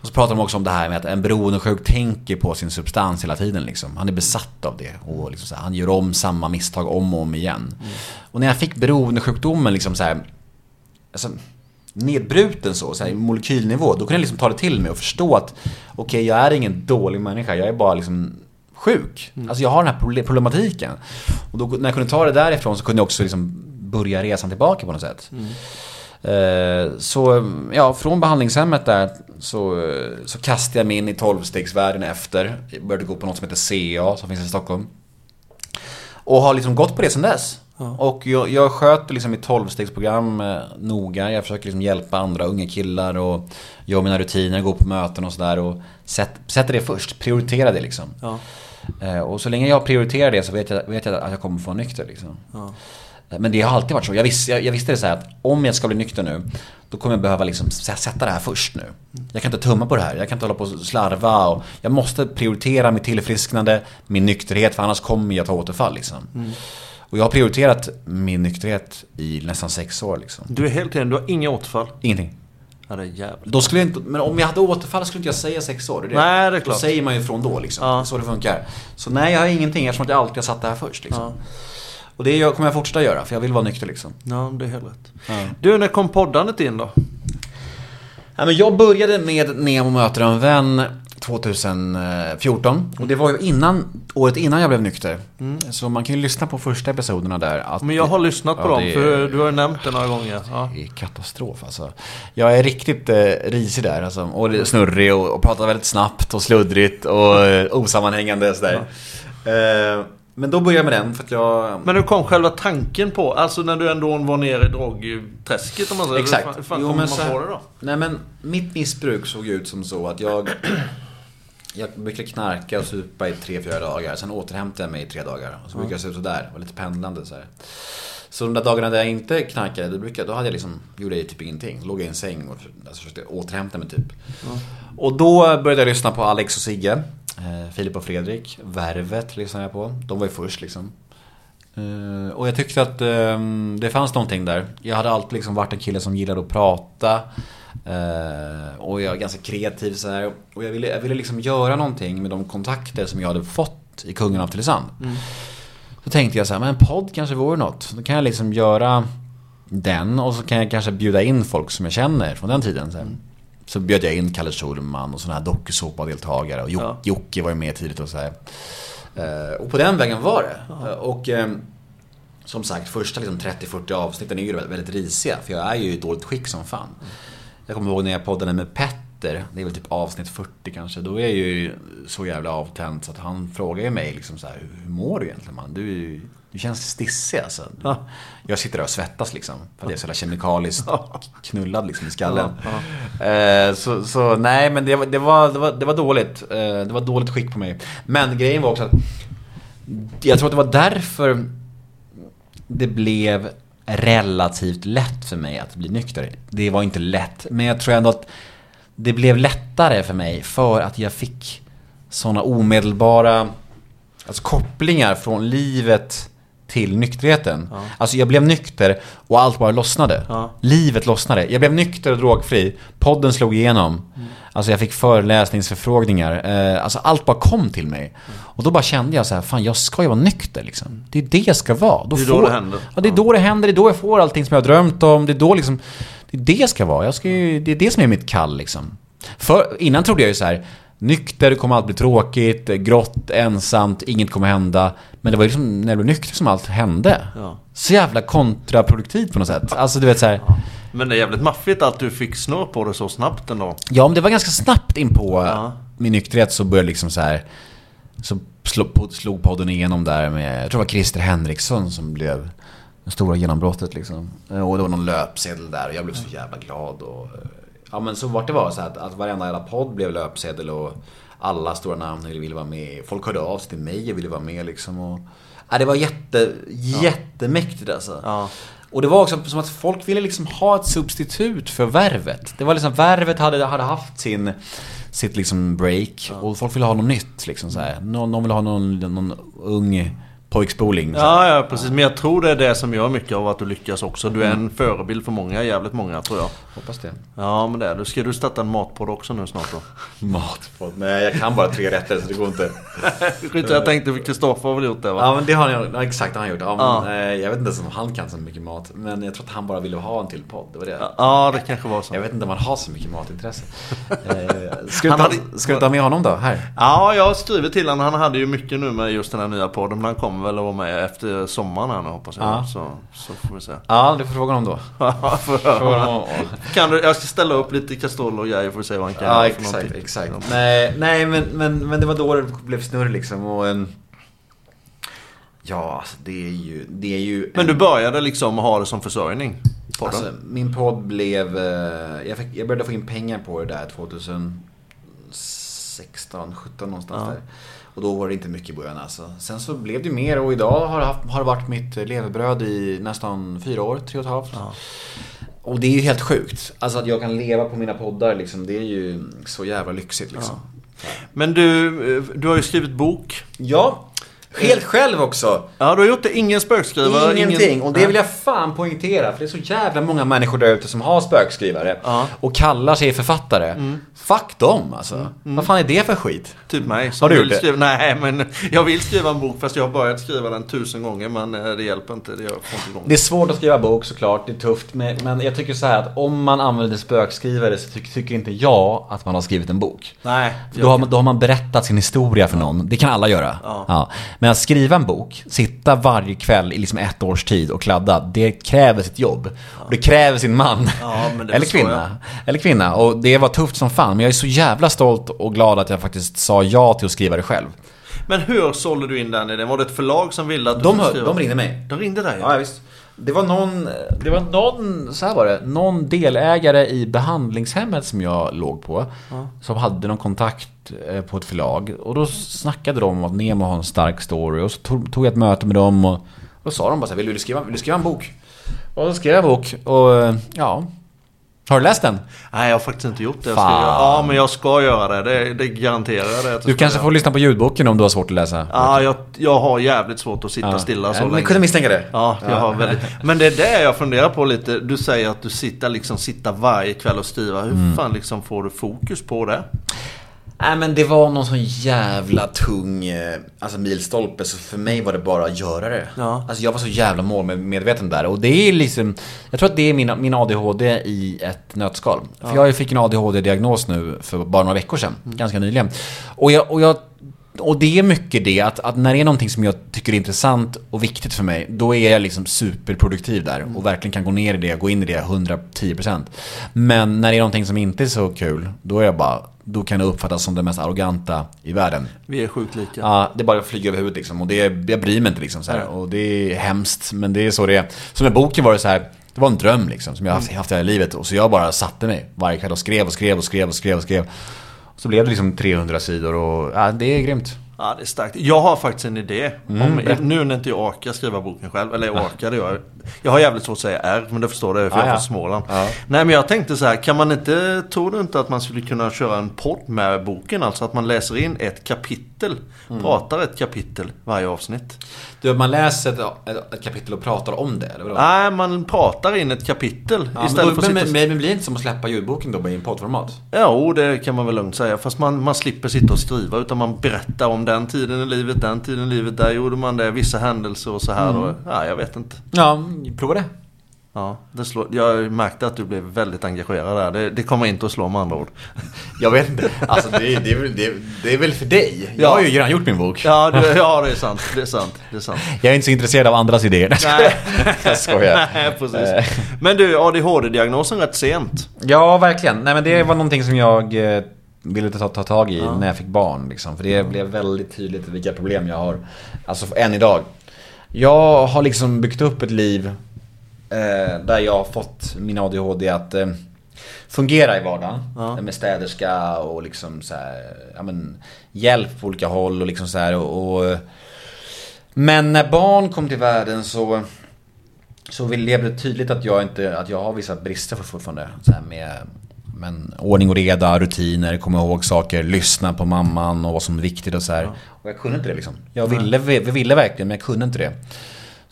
Och så pratar de också om det här med att en beroendesjuk tänker på sin substans hela tiden. Liksom. Han är besatt av det. Och liksom så här, han gör om samma misstag om och om igen. Och när jag fick beroendesjukdomen liksom så här, alltså, nedbruten så, så här, i molekylnivå. Då kunde jag liksom ta det till mig och förstå att okej, jag är ingen dålig människa. Jag är bara liksom sjuk. Alltså jag har den här proble- problematiken. Och då, när jag kunde ta det därifrån så kunde jag också liksom börja resan tillbaka på något sätt. Eh, Så ja, från behandlingshemmet där så, så kastade jag mig in i 12-stegsvärlden efter. Jag började gå på något som heter CA som finns i Stockholm. Och har liksom gått på det sedan dess. Och jag, jag sköter liksom mitt 12-stegsprogram eh, noga. Jag försöker liksom hjälpa andra unga killar och gör mina rutiner, går på möten och sådär. Och sätt, sätter det först, prioritera det liksom. Ja. Eh, Och så länge jag prioriterar det så vet jag, vet jag att jag kommer få nykter liksom. Ja. Men det har alltid varit så. Jag visste, jag, jag visste det så här att om jag ska bli nykter nu, då kommer jag behöva liksom sätta det här först nu. Jag kan inte tumma på det här. Jag kan inte hålla på och slarva. Och jag måste prioritera mitt tillfrisknande, min nykterhet, för annars kommer jag ta återfall liksom. Och jag har prioriterat min nykterhet i nästan sex år liksom. Du är helt enig, du har inga återfall? Ingenting. Ja, det är jävligt. Då skulle jag inte, men om jag hade återfall skulle inte jag säga sex år. Det. Nej, det är Då klart. säger man ju från då liksom. Ja. Så det funkar. Så nej, jag har ingenting eftersom jag alltid har satt det här först liksom. Ja. Och det kommer jag fortsätta göra, för jag vill vara nykter liksom. Ja, det är helt rätt. Ja. Du, när kom poddandet in då? Ja, men jag började med Nemo möter en vän 2014. Och det var ju innan, året innan jag blev nykter. Så man kan ju lyssna på första episoderna där. Att Men jag har lyssnat på Ja, dem, för du har ju nämnt det några gånger. Ja. Det är katastrof alltså. Jag är riktigt eh, risig där alltså. Och snurrig och, och pratar väldigt snabbt och sluddrigt och eh, osammanhängande och sådär. Eh, men då började jag med den för att jag... Men hur kom själva tanken på? Alltså när du ändå var nere i drogträsket om man säger. Exakt. Hur fan, fan Jo, kom man så på det då? Nej men mitt missbruk såg ut som så att jag Jag brukade knarka och supa i tre, fyra dagar. Sen återhämtade jag mig i tre dagar. Och så brukade jag se ut sådär. Var lite pendlande så här. Så de där dagarna där jag inte knarkade, då, brukade, då hade jag liksom, gjorde jag typ ingenting. Låg i en säng och alltså, försökte återhämta mig typ. Och då började jag lyssna på Alex och Sigge. Eh, Filip och Fredrik. Värvet lyssnade jag på. De var ju först liksom. Eh, och jag tyckte att eh, det fanns någonting där. Jag hade alltid liksom varit en kille som gillade att prata. Eh, och jag är ganska kreativ så här. Och jag ville, jag ville liksom göra någonting med de kontakter som jag hade fått i Kungen av Tylösand. Så tänkte jag så här, men en podd kanske vore något. Då kan jag liksom göra den och så kan jag kanske bjuda in folk som jag känner från den tiden. Så, så bjöd jag in Kalle Schulman och sådana här dokusåpa-deltagare. Och Ja. Jocke var ju med tidigt och så här. Eh, Och på den vägen var det. Eh, Och eh, som sagt, första liksom 30-40 avsnitten är ju väldigt, väldigt risiga. För jag är ju i dåligt skick som fan. Jag kommer ihåg när jag poddade med Petter, det är väl typ avsnitt 40 kanske. Då är jag ju så jävla avtänd så att han frågar ju mig liksom så här, hur mår du egentligen man? Du, du känns stissig alltså. Ja. Jag sitter där och svettas liksom. För att jag är så jävla kemikaliskt knullad liksom i skallen. Ja, Eh, så, så nej, men det var, det var, det var, det var dåligt. Eh, det var dåligt skick på mig. Men grejen var också att jag tror att det var därför det blev relativt lätt för mig att bli nykter. Det var inte lätt, men jag tror ändå att det blev lättare för mig för att jag fick sådana omedelbara alltså kopplingar från livet till nykterheten. Ja. Alltså jag blev nykter och allt bara lossnade. Ja. Livet lossnade. Jag blev nykter och drogfri. Podden slog igenom. Alltså jag fick föreläsningsförfrågningar. Eh, alltså allt bara kom till mig. Och då bara kände jag så här, fan jag ska ju vara nykter liksom. Det är det jag ska vara. Det är då det händer. Ja, det är då det händer. Det är då jag får allting som jag har drömt om. Det är då liksom, det är det jag ska vara. Jag ska ju, det är det som är mitt kall liksom. För, innan trodde jag ju så här, nykter, det kommer allt bli tråkigt, grått, ensamt, inget kommer hända. Men det var ju liksom när jag blev nykter som allt hände. Ja. Så jävla kontraproduktivt på något sätt. Alltså du vet så här, Men det är jävligt maffigt att du fick snurr på det så snabbt ändå. Ja, men det var ganska snabbt in på Ja. min nykterhet så började liksom så här Så slog podden igenom där med, jag tror det var Christer Henriksson som blev det stora genombrottet liksom. Eh, Och det var någon löpsedel där och jag blev så jävla glad och eh, Ja men så vart det var så att, att varenda jävla podd blev löpsedel och alla stora namn ville, vara med. Folk hörde av sig till mig och ville vara med liksom. Och, ja, det var jätte, jättemäktigt alltså. Ja. Och det var också som att folk ville liksom ha ett substitut för Värvet. Det var liksom, Värvet hade, hade haft sin, sitt liksom break och folk ville ha något nytt liksom så här. Någon, någon ville ha någon, någon ung pojkspoling. Ja, ja, precis. Men jag tror det är det som gör mycket av att du lyckas också. Du är en förebild för många, jävligt många tror jag. Hoppas det. Ja, men det är du. Ska du starta en matpodd också nu snart då? Matpodd. Nej, jag kan bara tre rätter så det går inte. Skit, jag tänkte för Kristoffer har väl gjort det va? Ja men det har han ja, exakt det har han gjort. Ja, men, Ja. eh, Jag vet inte ens om han kan så mycket mat. Men jag tror att han bara ville ha en till podd. Det var det. Ja, det kanske var så. Jag vet inte om han har så mycket matintresse. Eh, ska, du ta, hade- ska du ta med honom då? Här? Ja, jag har skrivit till honom. Han hade ju mycket nu med just den här nya podden. Men han kommer väl att vara med efter sommaren här nu hoppas jag. Ja. Så, så får vi se. Ja, du får fråga honom då. Kan du, jag ska ställa upp lite kastruller och grejer för att se vad han kan Ja, exakt, exakt. Nej, nej men, men, men det var då det blev snurr liksom och en... Ja, alltså det är ju... Det är ju Men en- du började liksom ha det som försörjning? Podden? Alltså, min podd blev... eh, Jag, fick, jag började få in pengar på det där 2016, 17 någonstans Ja. där. Och då var det inte mycket i början alltså. Sen så blev det mer och idag har det, haft, har det varit mitt levebröd i nästan fyra år, tre och ett halvt. Ja. Och det är ju helt sjukt. Alltså att jag kan leva på mina poddar liksom, det är ju så jävla lyxigt liksom. Men du, eh, du har ju skrivit bok. Ja, helt själv också. Ja, du har gjort det. Ingen spökskrivare. Ingenting. Ingen... Och det vill jag fan poängtera. För det är så jävla många människor där ute som har spökskrivare. Ja. Och kallar sig författare. Fuck dem alltså. Vad fan är det för skit? Typ mig. Har du gjort det? Skriva... Nej, men jag vill skriva en bok fast jag har börjat skriva den tusen gånger. Men eh, det hjälper inte. Det får inte Det är svårt att skriva bok såklart, det är tufft. Men, jag tycker så här att om man använder spökskrivare så tycker, inte jag att man har skrivit en bok. Nej. Då, har man, då har man berättat sin historia för någon. Det kan alla göra. Ja. Men att skriva en bok, sitta varje kväll i liksom ett års tid och kladda, det kräver sitt jobb. Och det kräver sin man. Ja, Eller kvinna. Eller kvinna. Och det var tufft som fan. Men jag är så jävla stolt och glad att jag faktiskt sa ja till att skriva det själv. Men hur sålde du in den idén? Var det ett förlag som ville att du De, skulle skriva? de ringde mig. De ringde dig? Ja, visst. Det var någon, det var någon, så här var det, någon delägare i behandlingshemmet som jag låg på. Som hade någon kontakt eh, på ett förlag. Och då snackade de om att Nemo har en stark story. Och så tog, jag ett möte med dem och då sa de bara så här, vill du skriva, vill du skriva en bok? Och då skrev jag en bok och ja. Har du läst den? Nej, jag har faktiskt inte gjort det. Jag Fan. Ja, men jag ska göra det. Det, det garanterar jag det. Du kanske får lyssna på ljudboken om du har svårt att läsa. Ja, jag, jag har jävligt svårt att sitta Ja. stilla så Ja, länge. Jag kunde misstänka det. Ja, jag har väldigt... Men det är det jag funderar på lite. Du säger att du sitter liksom sitta varje kväll och skriva. Hur Mm. fan liksom får du fokus på det? Nej men det var någon sån jävla tung eh, alltså milstolpe så för mig var det bara att göra det. Ja. Alltså jag var så jävla målmedveten där och det är liksom Jag tror att det är min, min ADHD i ett nötskal. För jag fick en ADHD-diagnos nu för bara några veckor sedan, ganska nyligen. Och jag, och jag och det är mycket det att, att när det är någonting som jag tycker är intressant och viktigt för mig, då är jag liksom superproduktiv där och verkligen kan gå ner i det, gå in i det 110%. Men när det är någonting som inte är så kul, då är jag bara, då kan jag uppfattas som den mest arroganta i världen. Vi är sjukt lika. Ja, det är bara flyga över huvudet liksom. Och det, jag bryr mig inte liksom så här. Och det är hemskt, men det är så det är. Så med boken var det så här. Det var en dröm liksom, som jag haft, haft hela livet. Och så jag bara satte mig varje kväll och skrev och skrev och skrev och skrev och skrev. Så blev det liksom 300 sidor och ja, det är grymt. Ja, det är starkt. Jag har faktiskt en idé. Mm, om, nu när inte jag orkar skriva boken själv, eller jag orkar det jag. Jag har jävligt svårt att säga R, men det förstår du för Ah, jag är ja. från Småland. Ja. Nej men jag tänkte så här, kan man inte, tror du inte att man skulle kunna köra en podd med boken? Alltså att man läser in ett kapitel, Mm. pratar ett kapitel varje avsnitt. Du, man läser ett, ett, kapitel och pratar om det, eller vadå? Nej, man pratar in ett kapitel Ja, istället men, för då, att men, sitta... men, men blir det inte som att släppa ljudboken då i en poddformat? Jo, det kan man väl lugnt säga. Fast man, man slipper sitta och skriva utan man berättar om den tiden i livet, den tiden i livet, där gjorde man det, vissa händelser och så här. Mm. Och, ja, jag vet inte. Ja, prova det. Ja, det slår, jag märkte att du blev väldigt engagerad där. Det, det kommer inte att slå med andra ord. Jag vet inte. Alltså det, det, är väl- det, det är väl för dig. Jag har ju redan gjort min bok. Ja, det, ja, det är sant. Det är sant. Det är sant. Jag är inte så intresserad av andras idéer. Nej, jag skojar. Nej precis. Men du, ADHD-diagnosen rätt sent. Ja, verkligen. Nej, men det var någonting som jag eh, ville ta, ta tag i när jag fick barn. Liksom. För det blev väldigt tydligt vilka problem jag har. Alltså än idag. Jag har liksom byggt upp ett liv eh, där jag har fått min ADHD att eh, fungera i vardagen. Ja. Med städerska och liksom så här, ja, men, hjälp på olika håll och liksom så här. Och, och, men när barn kom till världen så så blev det tydligt att jag inte, att jag har vissa brister fortfarande. Så här med men, ordning och reda, rutiner, komma ihåg saker, lyssna på mamman och vad som är viktigt och så här. Och jag kunde inte det liksom. Jag ville, vi ville verkligen men jag kunde inte det.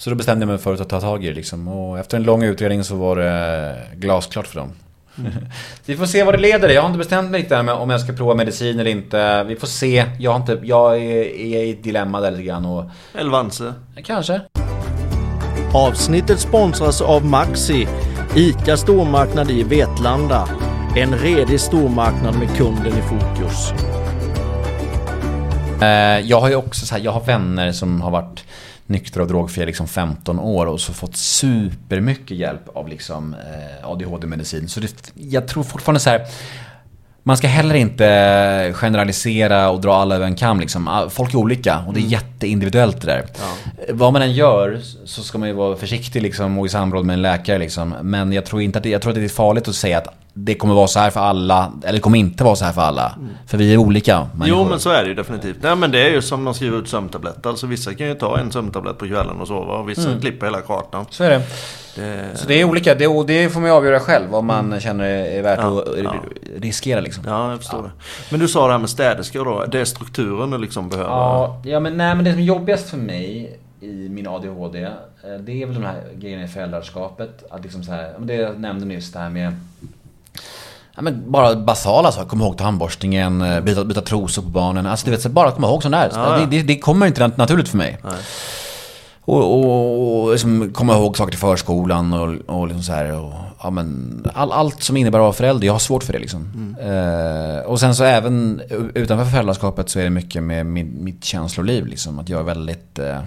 Så då bestämde jag mig för att ta tag i det liksom. Och efter en lång utredning så var det glasklart för dem. Vi får se vad det leder. Jag har inte bestämt mig riktigt om jag ska prova medicin eller inte. Vi får se. Jag, har inte, jag är, är i ett dilemma där lite grann och Elvanse. kanske. Avsnittet sponsras av Maxi, ICA stormarknad i Vetlanda. En redig stormarknad med kunden i fokus. Eh, Jag har ju också så här, jag har vänner som har varit nyktra och drogfria liksom 15 år och så fått supermycket hjälp av liksom eh, ADHD-medicin. Så det, jag tror fortfarande så här. Man ska heller inte generalisera och dra alla över en kam liksom. Ah, Folk är olika och det är jätteindividuellt det där. Eh, Vad man än gör så ska man ju vara försiktig liksom och i samråd med en läkare liksom. Men jag tror inte att det, jag tror att det är farligt att säga att det kommer vara så här för alla, eller det kommer inte vara så här för alla. För vi är olika Jo människor. men så är det ju definitivt. Nej men det är ju som de skriver ut sömntabletter. Alltså vissa kan ju ta en sömntablett på kvällen och sova och vissa klipper hela kartan. Så är det. Det... Så det är olika, det, och det får man ju avgöra själv om man känner det är värt Ja, att ja. riskera liksom. Ja, jag förstår det. Men du sa det här med städerskor då. Det är strukturen du liksom behöver. Ja, ja men nej men det som är jobbigast för mig i min ADHD, eh, det är väl de här grejerna i föräldraskapet. Att liksom så här, det jag nämnde nyss det här med Ja, men bara basala saker, komma ihåg tandborstningen, eh, byta, byta trosor på barnen. Alltså du vet, så bara komma ihåg sånt där. Ja, ja. Det, det, kommer inte nat- naturligt för mig. Nej. Och, och, och liksom komma ihåg saker till förskolan och, och liksom så här. Och, ja, men all, allt som innebär att vara förälder, jag har svårt för det liksom. Eh, och sen så även utanför föräldraskapet så är det mycket med mitt, mitt känsloliv liksom. Att jag är väldigt eh,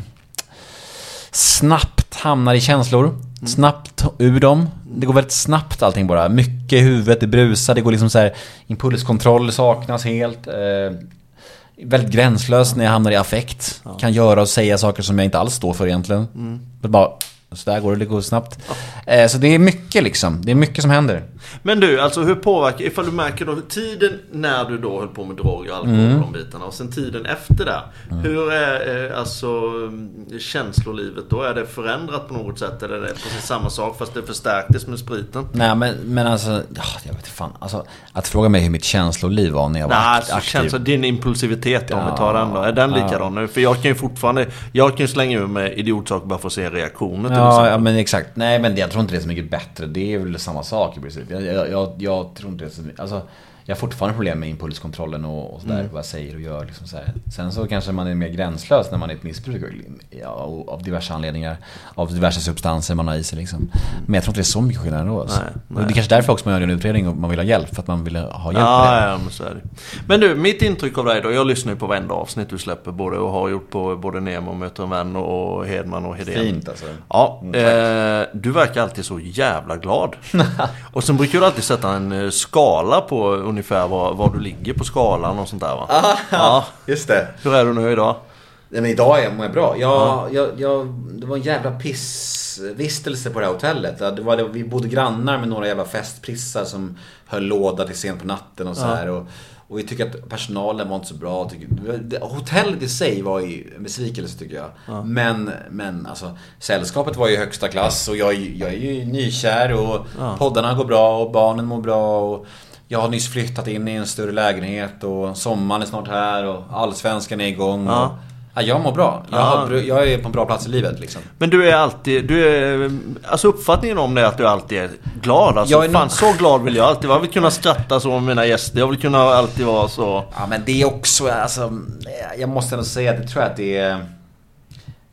snabbt hamnar i känslor. Snabbt ur dem. Det går väldigt snabbt allting bara. Mycket i huvudet, det brusar, det går liksom så här. Impulskontroll saknas helt. Eh, väldigt gränslös när jag hamnar i affekt. Kan göra och säga saker som jag inte alls står för egentligen. Men bara, så där går det, det går snabbt. Eh, så det är mycket liksom. Det är mycket som händer. Men du, alltså hur påverkar, ifall du märker då tiden när du då höll på med droger och alkohol Mm. och de bitarna och sen tiden efter det. Hur är eh, alltså mm, känslolivet då? Är det förändrat på något sätt eller är det precis samma sak fast det förstärktes med spriten? Nej men, men alltså, ja, jag vet fan. Alltså, att fråga mig hur mitt känsloliv var när jag var Nej, alltså aktiv. känsla, din impulsivitet om Ja. vi tar den då. Är den Ja. likadan nu? För jag kan ju fortfarande, jag kan ju slänga ur mig idiotsaker bara för att se reaktioner till Ja, men exakt. Nej, men jag tror inte det är så mycket bättre. Det är väl samma sak i princip. Jag, jag, jag, jag tror inte det är så mycket. Alltså, jag har fortfarande problem med impulskontrollen och, och sådär, vad jag säger och gör. Liksom så här. Sen så kanske man är mer gränslös när man är ett missbruk ja, av diverse anledningar. Av diverse substanser man har i sig. Liksom. Men jag tror inte det är så mycket skillnad ändå. Alltså. Nej, Och det är kanske därför också man gör en utredning och man vill ha hjälp. För att man vill ha hjälp med Ja, det. ja, men så är det. Men du, mitt intryck av dig då. Jag lyssnar ju på varenda avsnitt du släpper. Både och har gjort på både Nemo möter en vän och Hedman och Hedén. Fint alltså. Ja, Mm, eh, du verkar alltid så jävla glad. och sen brukar du alltid sätta en eh, skala på ungefär var, var du ligger på skalan och sånt där va? Ja. Just det. Hur är du nu idag? Nej, men idag är jag, mår jag bra. Jag, jag, det var en jävla pissvistelse på det här hotellet. Det var, vi bodde grannar med några jävla festprissar som höll låda till sent på natten och så här. Och, och vi tycker att personalen var inte så bra. Tycker, hotellet i sig var ju en besvikelse tycker jag. Men, men alltså, sällskapet var ju högsta klass och jag, är- jag är ju nykär och poddarna går bra och barnen mår bra. Och, jag har nyss flyttat in i en större lägenhet och sommaren är snart här och allsvenskan är igång. Ja. Och, ja, jag mår bra. Jag, Ja. har, jag är på en bra plats i livet liksom. Men du är alltid, du är, alltså uppfattningen om det är att du alltid är glad. Alltså, Jag är fan så glad vill jag alltid vara. Jag vill kunna skratta så med mina gäster. Jag vill kunna alltid vara så. Ja men det är också, alltså, jag måste ändå säga att jag tror att det är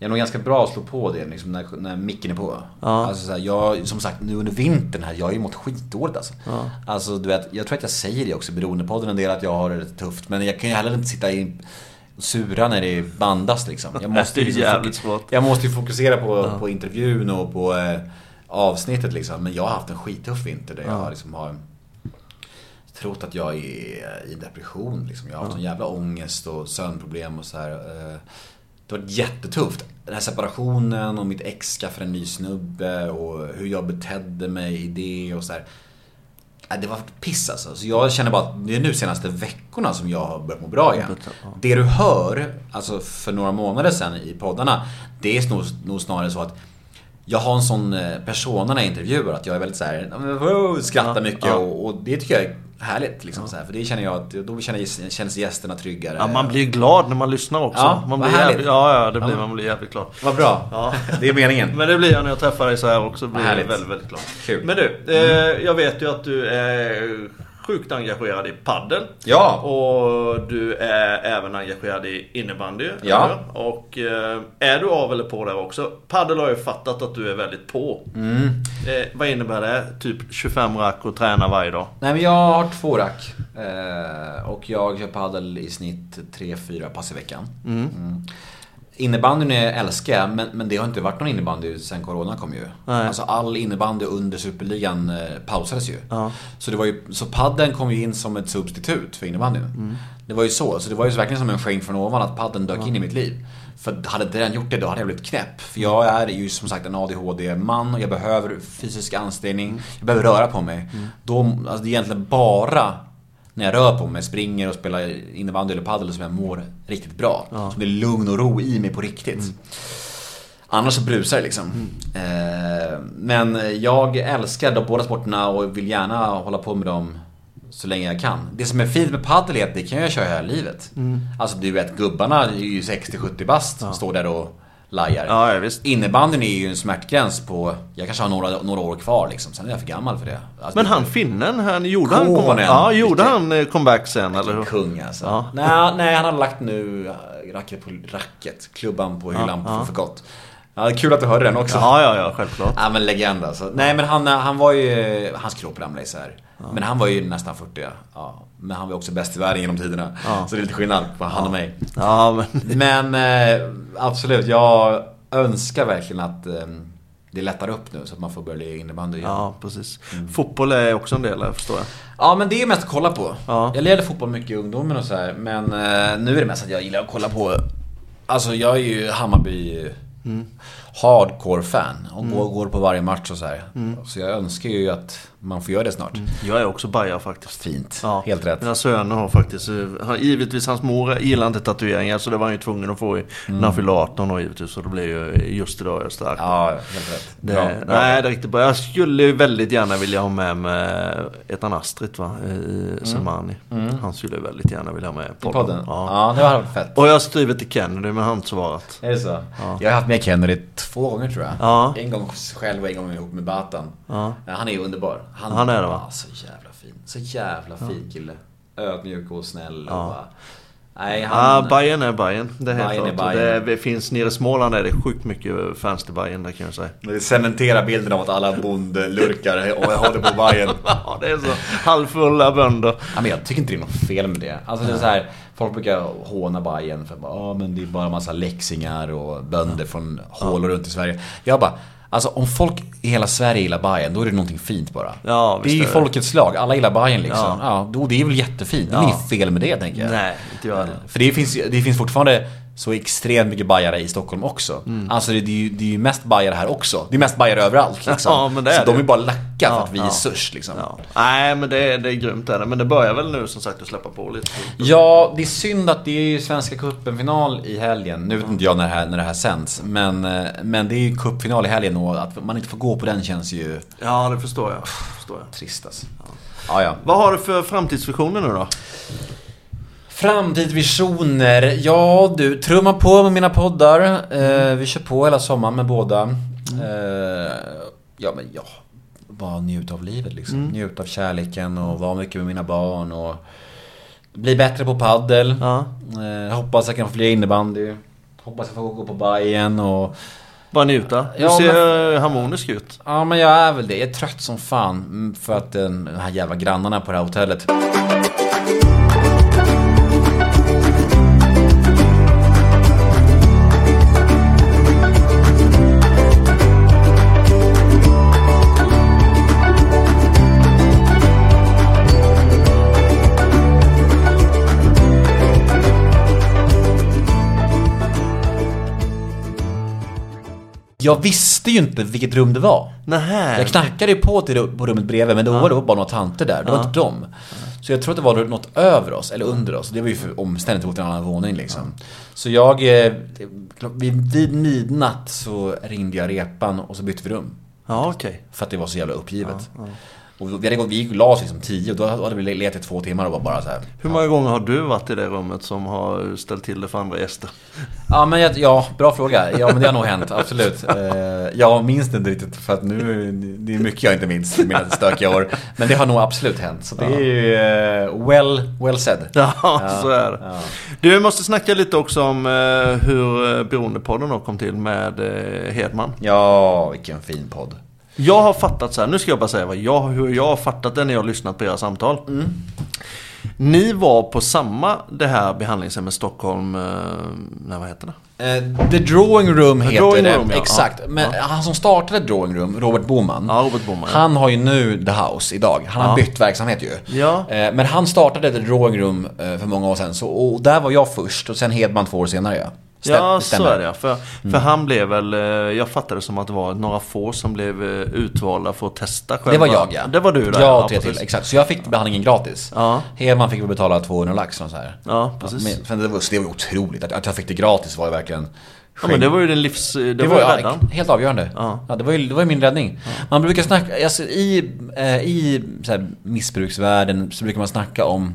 jag är nog ganska bra att slå på det liksom, när, när micken är på. Ja. Alltså, så här, jag, som sagt, nu under vintern här, jag har ju mått skitdåligt alltså. Ja. Alltså du vet, jag tror att jag säger det också i Beroendepodden en del att jag har det tufft. Men jag kan ju heller inte sitta i sura när det bandas liksom. Jag måste, Det är ju liksom. Jag måste ju fokusera på, på intervjun och på eh, avsnittet liksom. Men jag har haft en skittuff vinter där jag liksom har trott att jag är i depression. Liksom. Jag har haft en jävla ångest och sömnproblem och så här. eh. Det var jättetufft. Den här separationen och mitt ex skaffade en ny snubbe och hur jag betedde mig i det och så här. Nej, Det var piss alltså. Så jag känner bara att det är nu senaste veckorna som jag har börjat må bra igen. Det du hör, alltså för några månader sedan i poddarna, det är nog, nog snarare så att jag har en sån eh, persona när jag intervjuar att jag är väldigt så här, skrattar mycket. Och, och det tycker jag är härligt. Liksom, så här, för det känner jag att då känner, känns gästerna tryggare. Ja, man blir glad när man lyssnar också. Ja, man blir härligt. jävligt, ja, ja, det blir, Ja. man blir jävligt glad. Vad bra. Ja. Det är meningen. Men det blir jag när jag träffar dig så här också. Blir jag väldigt, väldigt glad. Kul. Men du, eh, jag vet ju att du är sjukt engagerad i paddel. Ja. Och du är även engagerad i innebandy. Ja. eller? Och eh, är du av eller på där också? Paddel har jag ju fattat att du är väldigt på. Mm. Eh, vad innebär det? Typ 25 rack och träna varje dag? Nej men jag har två rack. Eh, och jag kör padel i snitt 3-4 pass i veckan. Mm. Innebandyn är- älskar jag, men, men det har inte varit någon innebandy sen Corona kom ju. Nej. Alltså all innebandy under Superligan eh, pausades ju. Ja. Så, det var ju, så padden kom ju in som ett substitut för innebandyn. Mm. Det var ju så. Så det var ju verkligen som en skänk från ovan att padden dök in i mitt liv. För hade inte den gjort det, då hade jag blivit knäpp. För jag är ju som sagt en ADHD-man och jag behöver fysisk ansträngning. Mm. Jag behöver röra på mig. Då, alltså det är egentligen bara när jag rör på mig, springer och spelar innebandy eller padel som jag mår riktigt bra. Som det är lugn och ro i mig på riktigt. Mm. Annars så brusar det liksom. Eh, men jag älskar de båda sporterna och vill gärna hålla på med dem så länge jag kan. Det som är fint med padel är att det kan jag köra hela livet. Alltså du vet, gubbarna är ju 60-70 bast och står där och lajar. Ja, ja, visst. Innebandyn är ju en smärtgräns på, jag kanske har några, några år kvar liksom. Sen är jag för gammal för det. Alltså, Men han finnen, han, gjorde han, ja, gjorde han eh, comeback sen eller hur? Kung alltså. Ja. Nej, nej, han har lagt nu äh, racket på racket, klubban på hyllan ja. för, för gott. Ja, kul att du hörde den också. Ja, ja, ja, självklart. Ja men legend alltså. Nej men han, han var ju, hans kropp ramlade isär. Men han var ju nästan 40 ja. Men han var också bäst i världen genom tiderna. Ja. Så det är lite skillnad på han och mig. Ja, men... Men eh, absolut, jag önskar verkligen att eh, det lättar upp nu så att man får börja lira innebandy igen. Ja, precis. Fotboll är också en del förstår jag. Ja men det är mest att kolla på. Ja. Jag lirade fotboll mycket i ungdomen och så här, Men eh, nu är det mest att jag gillar att kolla på Alltså jag är ju Hammarby Mm. Hardcore fan och går, går på varje match och så här. Så jag önskar ju att man får göra det snart. Jag är också baja faktiskt. Fint. Ja. Helt rätt. Mina söner har faktiskt, eh, har, givetvis hans mor gillar inte tatueringar så det var han ju tvungen att få i, när han fyllde 18 år givetvis. Så det blev ju just idag jag stark. Ja, helt rätt. Det, Bra, bra. Nej, det är riktigt bra. Jag skulle väldigt gärna vilja ha med mig Etan Astrid va, i Selmani. Han skulle väldigt gärna vilja ha med I podden? Ja. Ja. det var fett. Och jag har skrivit till Kennedy men han har inte svarat. Är det så? Jag har haft med Kennedy två gånger tror jag. Ja. En gång själv och en gång ihop med Batan. Ja. Han är ju underbar. Han, Han är det, va? Ja, så jävla fin. Så jävla fin kille. Ödmjuk och snäll och bara... Nej, han... Ja, Bayern är Bayern. Det är helt Bayern är klart. Och Bayern. Det, det finns nere i Småland är det sjukt mycket fans till Bayern där kan jag säga. Det cementerar bilden av att alla bondlurkar och håller på Bajen. Ja, det är så halvfulla bönder. Ja, men jag tycker inte det är något fel med det. Alltså det är så här, folk brukar håna Bajen för att bara, "Ja, men det är bara massa läxingar och bönder från hålor runt i Sverige. Jag bara, alltså om folk i hela Sverige gillar Bajen, då är det någonting fint bara. Ja, det är ju folkets lag, alla gillar Bajen liksom. Ja. Ja. då, det är väl jättefint, det är Ja. inget fel med det tänker jag. Nej, inte jag heller. För det finns, det finns fortfarande så extremt mycket bajare i Stockholm också. Mm. Alltså det, det, är ju, det är ju mest bajare här också. Det är mest bajare överallt liksom. Ja, men det är så det. de är bara lacka för Ja, att vi ja. är störst liksom. Ja. Nej, men det är, det är grymt är det. Men det börjar väl nu som sagt att släppa på lite. Ja, det är synd att det är ju Svenska cupen-final i helgen. Nu vet inte jag när det här, när det här sänds. Men, eh, men det är ju cupfinal i helgen och att man inte får gå på den känns ju Ja, det förstår jag. Förstår jag. trist alltså. Ja, ja. Vad har du för framtidsvisioner nu då? Framtidsvisioner. Ja du, trumma på med mina poddar. Eh, vi kör på hela sommaren med båda. Eh, ja men ja, bara njuta av livet liksom. Njuta av kärleken och vara mycket med mina barn och bli bättre på paddel. Ja. Eh, hoppas jag kan få fler innebandy. Hoppas jag får gå på Bajen och... Bara njuta. Du Ja, ser harmonisk ut. Ja men jag är väl det. Jag är trött som fan mm, för att den, de här jävla grannarna på det här hotellet. Jag visste ju inte vilket rum det var. Nähä. Jag knackade ju på till på rummet bredvid men då var det bara några tanter där, det var inte dem. Så jag tror att det var något över oss, eller under oss. Det var ju för omständigt till en annan våning liksom. Så jag, eh, vid, vid midnatt så ringde jag repan och så bytte vi rum. Ja, okej. För att det var så jävla uppgivet. Och vi, hade gått, vi gick och la oss liksom tio och då hade vi letat i två timmar och var bara så här. Hur många gånger har du varit i det rummet som har ställt till det för andra gäster? Ja, men jag, ja, bra fråga. Ja, men det har nog hänt, absolut. Eh, jag minns det inte riktigt för att nu, det är mycket jag inte minns i mina stökiga år. Men det har nog absolut hänt. Så det är ju eh, well, well said. Ja, så är det. Ja. Du måste snacka lite också om eh, hur Beroendepodden då kom till med Hedman. Ja, vilken fin podd. Jag har fattat så här, nu ska jag bara säga vad jag, hur jag har fattat det när jag har lyssnat på era samtal. Mm. Ni var på samma, det här behandlingshemmet Stockholm, eh, nej vad heter det? Eh, The Drawing Room heter Drawing det. Room, ja. Exakt. Ja. Men han som startade Drawing Room, Robert Boman. Ja, Robert Boman. Ja. Han har ju nu The House idag. Han har Ja. bytt verksamhet ju. Ja. Eh, Men han startade The Drawing Room eh, för många år sedan. Så, och där var jag först och sen Hedman två år senare ja. Stäm- Ja, det så stämmer. är det ja. För, för han blev väl, eh, jag fattade det som att det var några få som blev eh, utvalda för att testa själva. Det var jag ja. Det var du där. Jag och tre till, exakt. Så jag fick behandlingen gratis. Ja. Hedman fick väl betala 200 lax och så här. Ja, precis. Men, men det, var, det var otroligt. Att, att jag fick det gratis var ju verkligen... Ja, men det var ju din livs... Det, Det var ju var räddaren. ja, helt avgörande. Ja. Ja. det, var ju, det var ju min räddning. Man brukar snacka, alltså, i, eh, i så här, missbruksvärlden så brukar man snacka om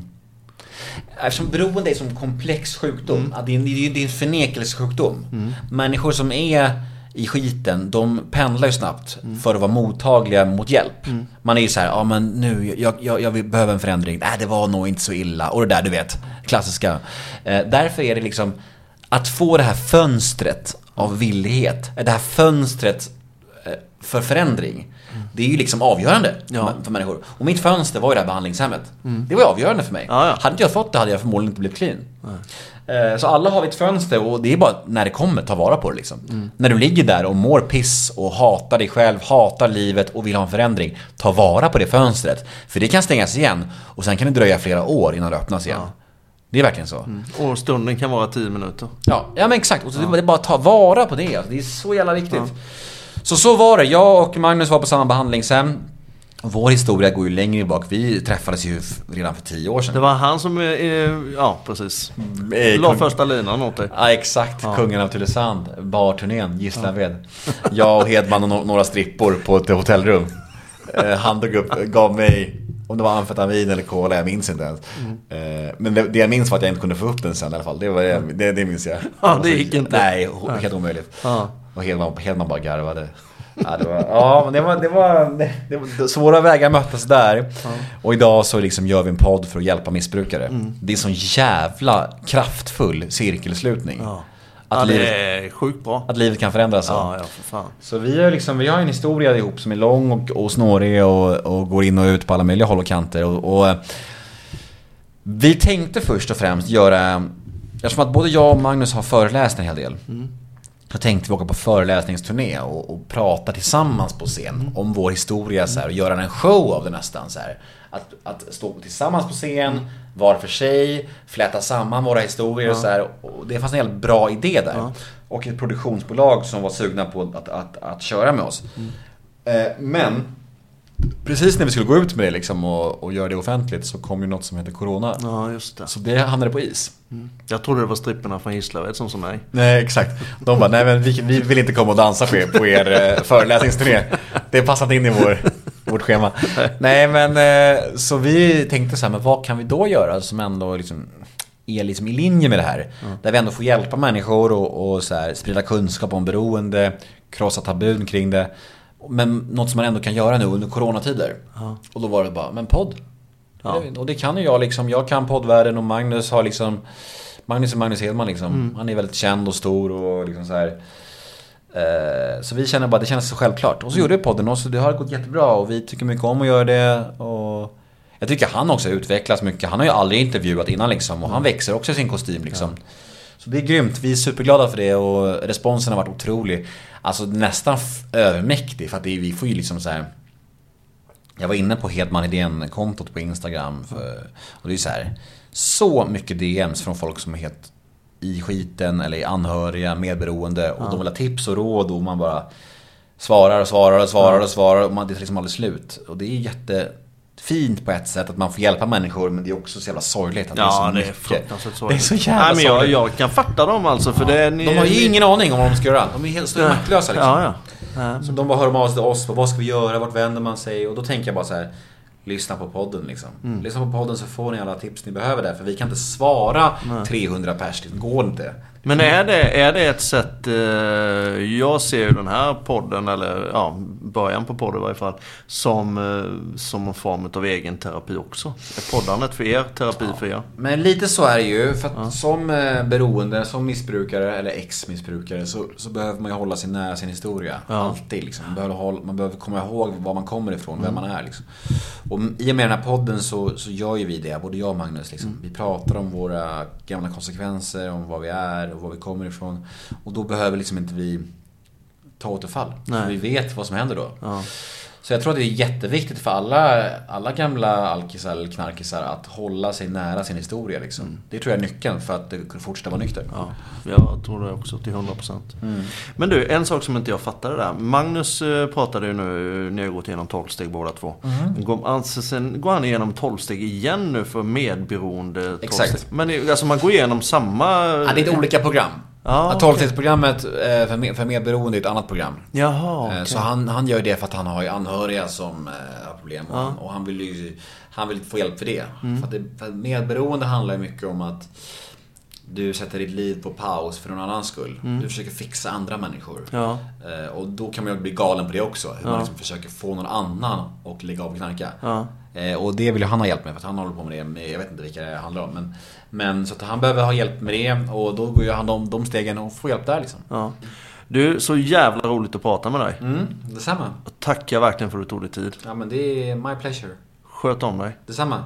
Eftersom beroende är som komplex sjukdom, att det, är, en- det är en förnekelsesjukdom. Människor som är i skiten, de pendlar ju snabbt för att vara mottagliga mot hjälp. Man är ju så här, ja men nu, jag, jag, jag behöver en förändring. Nej, det var nog inte så illa. Och det där, du vet, klassiska. Eh, därför är det liksom, att få det här fönstret av villighet, det här fönstret eh, för förändring. Det är ju liksom avgörande Ja. för- människor. Och mitt fönster var ju det här behandlingshemmet. Det var ju avgörande för mig. Ja, ja. Hade inte jag fått det hade jag förmodligen inte blivit clean. Eh, Så alla har vi ett fönster och det är bara när det kommer, ta vara på det liksom. Mm. När du ligger där och mår piss och hatar dig själv, hatar livet och vill ha en förändring. Ta vara på det fönstret. För det kan stängas igen och sen kan det dröja flera år innan det öppnas igen. Det är verkligen så. Och stunden kan vara 10 minuter. Ja, ja men exakt. Och så det är bara att ta vara på det. Det är så jävla viktigt. Så så var det. Jag och Magnus var på samma behandlingshem. Vår historia går ju längre bak. Vi träffades ju redan för tio år sedan. Det var han som, eh, eh, ja precis. Eh, La första linan åt dig. Ja exakt, kungen av Tylösand, barturnén, Gislaved. Jag och Hedman och no- några strippor på ett hotellrum. Han tog upp, gav mig, om det var amfetamin eller cola, jag minns inte ens. Eh, Men det, det jag minns var att jag inte kunde få upp den sen i alla fall. Det, var det, det, minns jag. Ja, det gick inte. Nej, helt omöjligt. Ja. Och Hedman, Hedman bara garvade. Ja, det var, ja men det var, det var, det, det var svåra vägar möttes där. Och idag så liksom gör vi en podd för att hjälpa missbrukare. Mm. Det är en sån jävla kraftfull cirkelslutning. Ja. Att, ja, det livet, är sjukt bra. att livet kan förändras. så. Ja, ja, för fan. Så vi har, liksom, vi har en historia ihop som är lång och, och snårig och, och går in och ut på alla möjliga håll och kanter. Och, och, vi tänkte först och främst göra, eftersom att både jag och Magnus har föreläst en hel del. Så tänkte vi åka på föreläsningsturné och, och prata tillsammans på scen om vår historia så här, och göra en show av det nästan. Så här. Att, att stå tillsammans på scen, var för sig, fläta samman våra historier och så här. Och det fanns en jävligt bra idé där. Och ett produktionsbolag som var sugna på att, att, att köra med oss. Eh, men precis när vi skulle gå ut med det liksom och, och göra det offentligt så kom ju något som heter Corona. Ja, just det. Så det hamnade på is. Jag trodde det var stripperna från Gislaved som sa nej. Nej, exakt. De bara, nej men vi, vi vill inte komma och dansa på er, på er eh, föreläsningsturné. Det passar inte in i vår, vårt schema. Nej men, eh, så vi tänkte så här, men vad kan vi då göra som ändå liksom är liksom i linje med det här. Där vi ändå får hjälpa människor och, och så här, sprida kunskap om beroende, krossa tabun kring det. Men något som man ändå kan göra nu under coronatider. Och då var det bara, men podd. Ja. Och det kan ju jag liksom. Jag kan poddvärlden och Magnus har liksom Magnus är Magnus Hedman liksom. Han är väldigt känd och stor och liksom så här. Eh, så vi känner bara, det känns så självklart. Och så gjorde vi podden och så det har gått jättebra och vi tycker mycket om att göra det. Och jag tycker han också utvecklas mycket. Han har ju aldrig intervjuat innan liksom och han växer också i sin kostym liksom. Så det är grymt. Vi är superglada för det och responsen har varit otrolig. Alltså nästan övermäktig för att är, vi får ju liksom så här. Jag var inne på Hedman Idén-kontot på Instagram. För, och det är så här. Så mycket DMs från folk som är helt i skiten eller är anhöriga, medberoende. Och de vill ha tips och råd och man bara svarar och svarar och svarar och svarar. Och man, det är liksom aldrig slut. Och det är jättefint på ett sätt att man får hjälpa människor. Men det är också så jävla sorgligt att det är så Ja, det är mycket. fruktansvärt Det är sorgligt. så jävla Nej, men jag, sorgligt. jag kan fatta dem alltså för det är... De har ju ingen aning om vad de ska göra. De är helt Ja. maktlösa liksom. Ja, ja. ja. Så de bara hör av sig till oss. Vad ska vi göra? Vart vänder man sig? Och då tänker jag bara så här. Lyssna på podden liksom. Mm. Lyssna på podden så får ni alla tips ni behöver där. För vi kan inte svara 300 pers. Det går inte. Men är det, är det ett sätt, eh, jag ser ju den här podden, eller ja, början på podden i varje fall, som, eh, som en form av egen terapi också. Är poddandet för er, terapi för er? Men lite så är det ju. För att som eh, beroende, som missbrukare eller ex-missbrukare så, så behöver man ju hålla sig nära sin historia. Alltid liksom. Man behöver, hålla, man behöver komma ihåg var man kommer ifrån, vem man är liksom. Och i och med den här podden så, så gör ju vi det, både jag och Magnus. Liksom. Vi pratar om våra gamla konsekvenser, om vad vi är och var vi kommer ifrån. Och då behöver liksom inte vi ta återfall. Nej. Vi vet vad som händer då. Ja. Så jag tror att det är jätteviktigt för alla, alla gamla alkisar eller knarkisar att hålla sig nära sin historia. Liksom. Det tror jag är nyckeln för att kunna fortsätta vara nykter. Ja, jag tror det också till 100%. Men du, en sak som inte jag fattade där. Magnus eh, pratade ju nu, ni har gått igenom 12 steg båda två. Går, alltså, sen går han igenom 12 steg igen nu för medberoende 12 Exakt. Men alltså man går igenom samma... Ja, det är ett olika program. Ja, Ja, 12-stegsprogrammet eh, för, för medberoende är ett annat program. Jaha, Eh, okej. Så han, han gör det för att han har ju anhöriga som eh, har problem. Han, och han vill ju han vill få hjälp för det. Mm. För att det för medberoende handlar ju mycket om att du sätter ditt liv på paus för någon annans skull. Du försöker fixa andra människor. Mm. Ja. Eh, Och då kan man ju bli galen på det också. Hur man liksom försöker få någon annan att lägga av och knarka. Ja. Eh, Och det vill ju han ha hjälp med för att han håller på med det. Med, jag vet inte vilka det handlar om. Men, men så att han behöver ha hjälp med det. Och då går ju han de, de stegen och får hjälp där liksom. Ja. Du, så jävla roligt att prata med dig. Mm, detsamma. Och tackar verkligen för att du tog dig tid. Ja men det är my pleasure. Sköt om dig. Detsamma.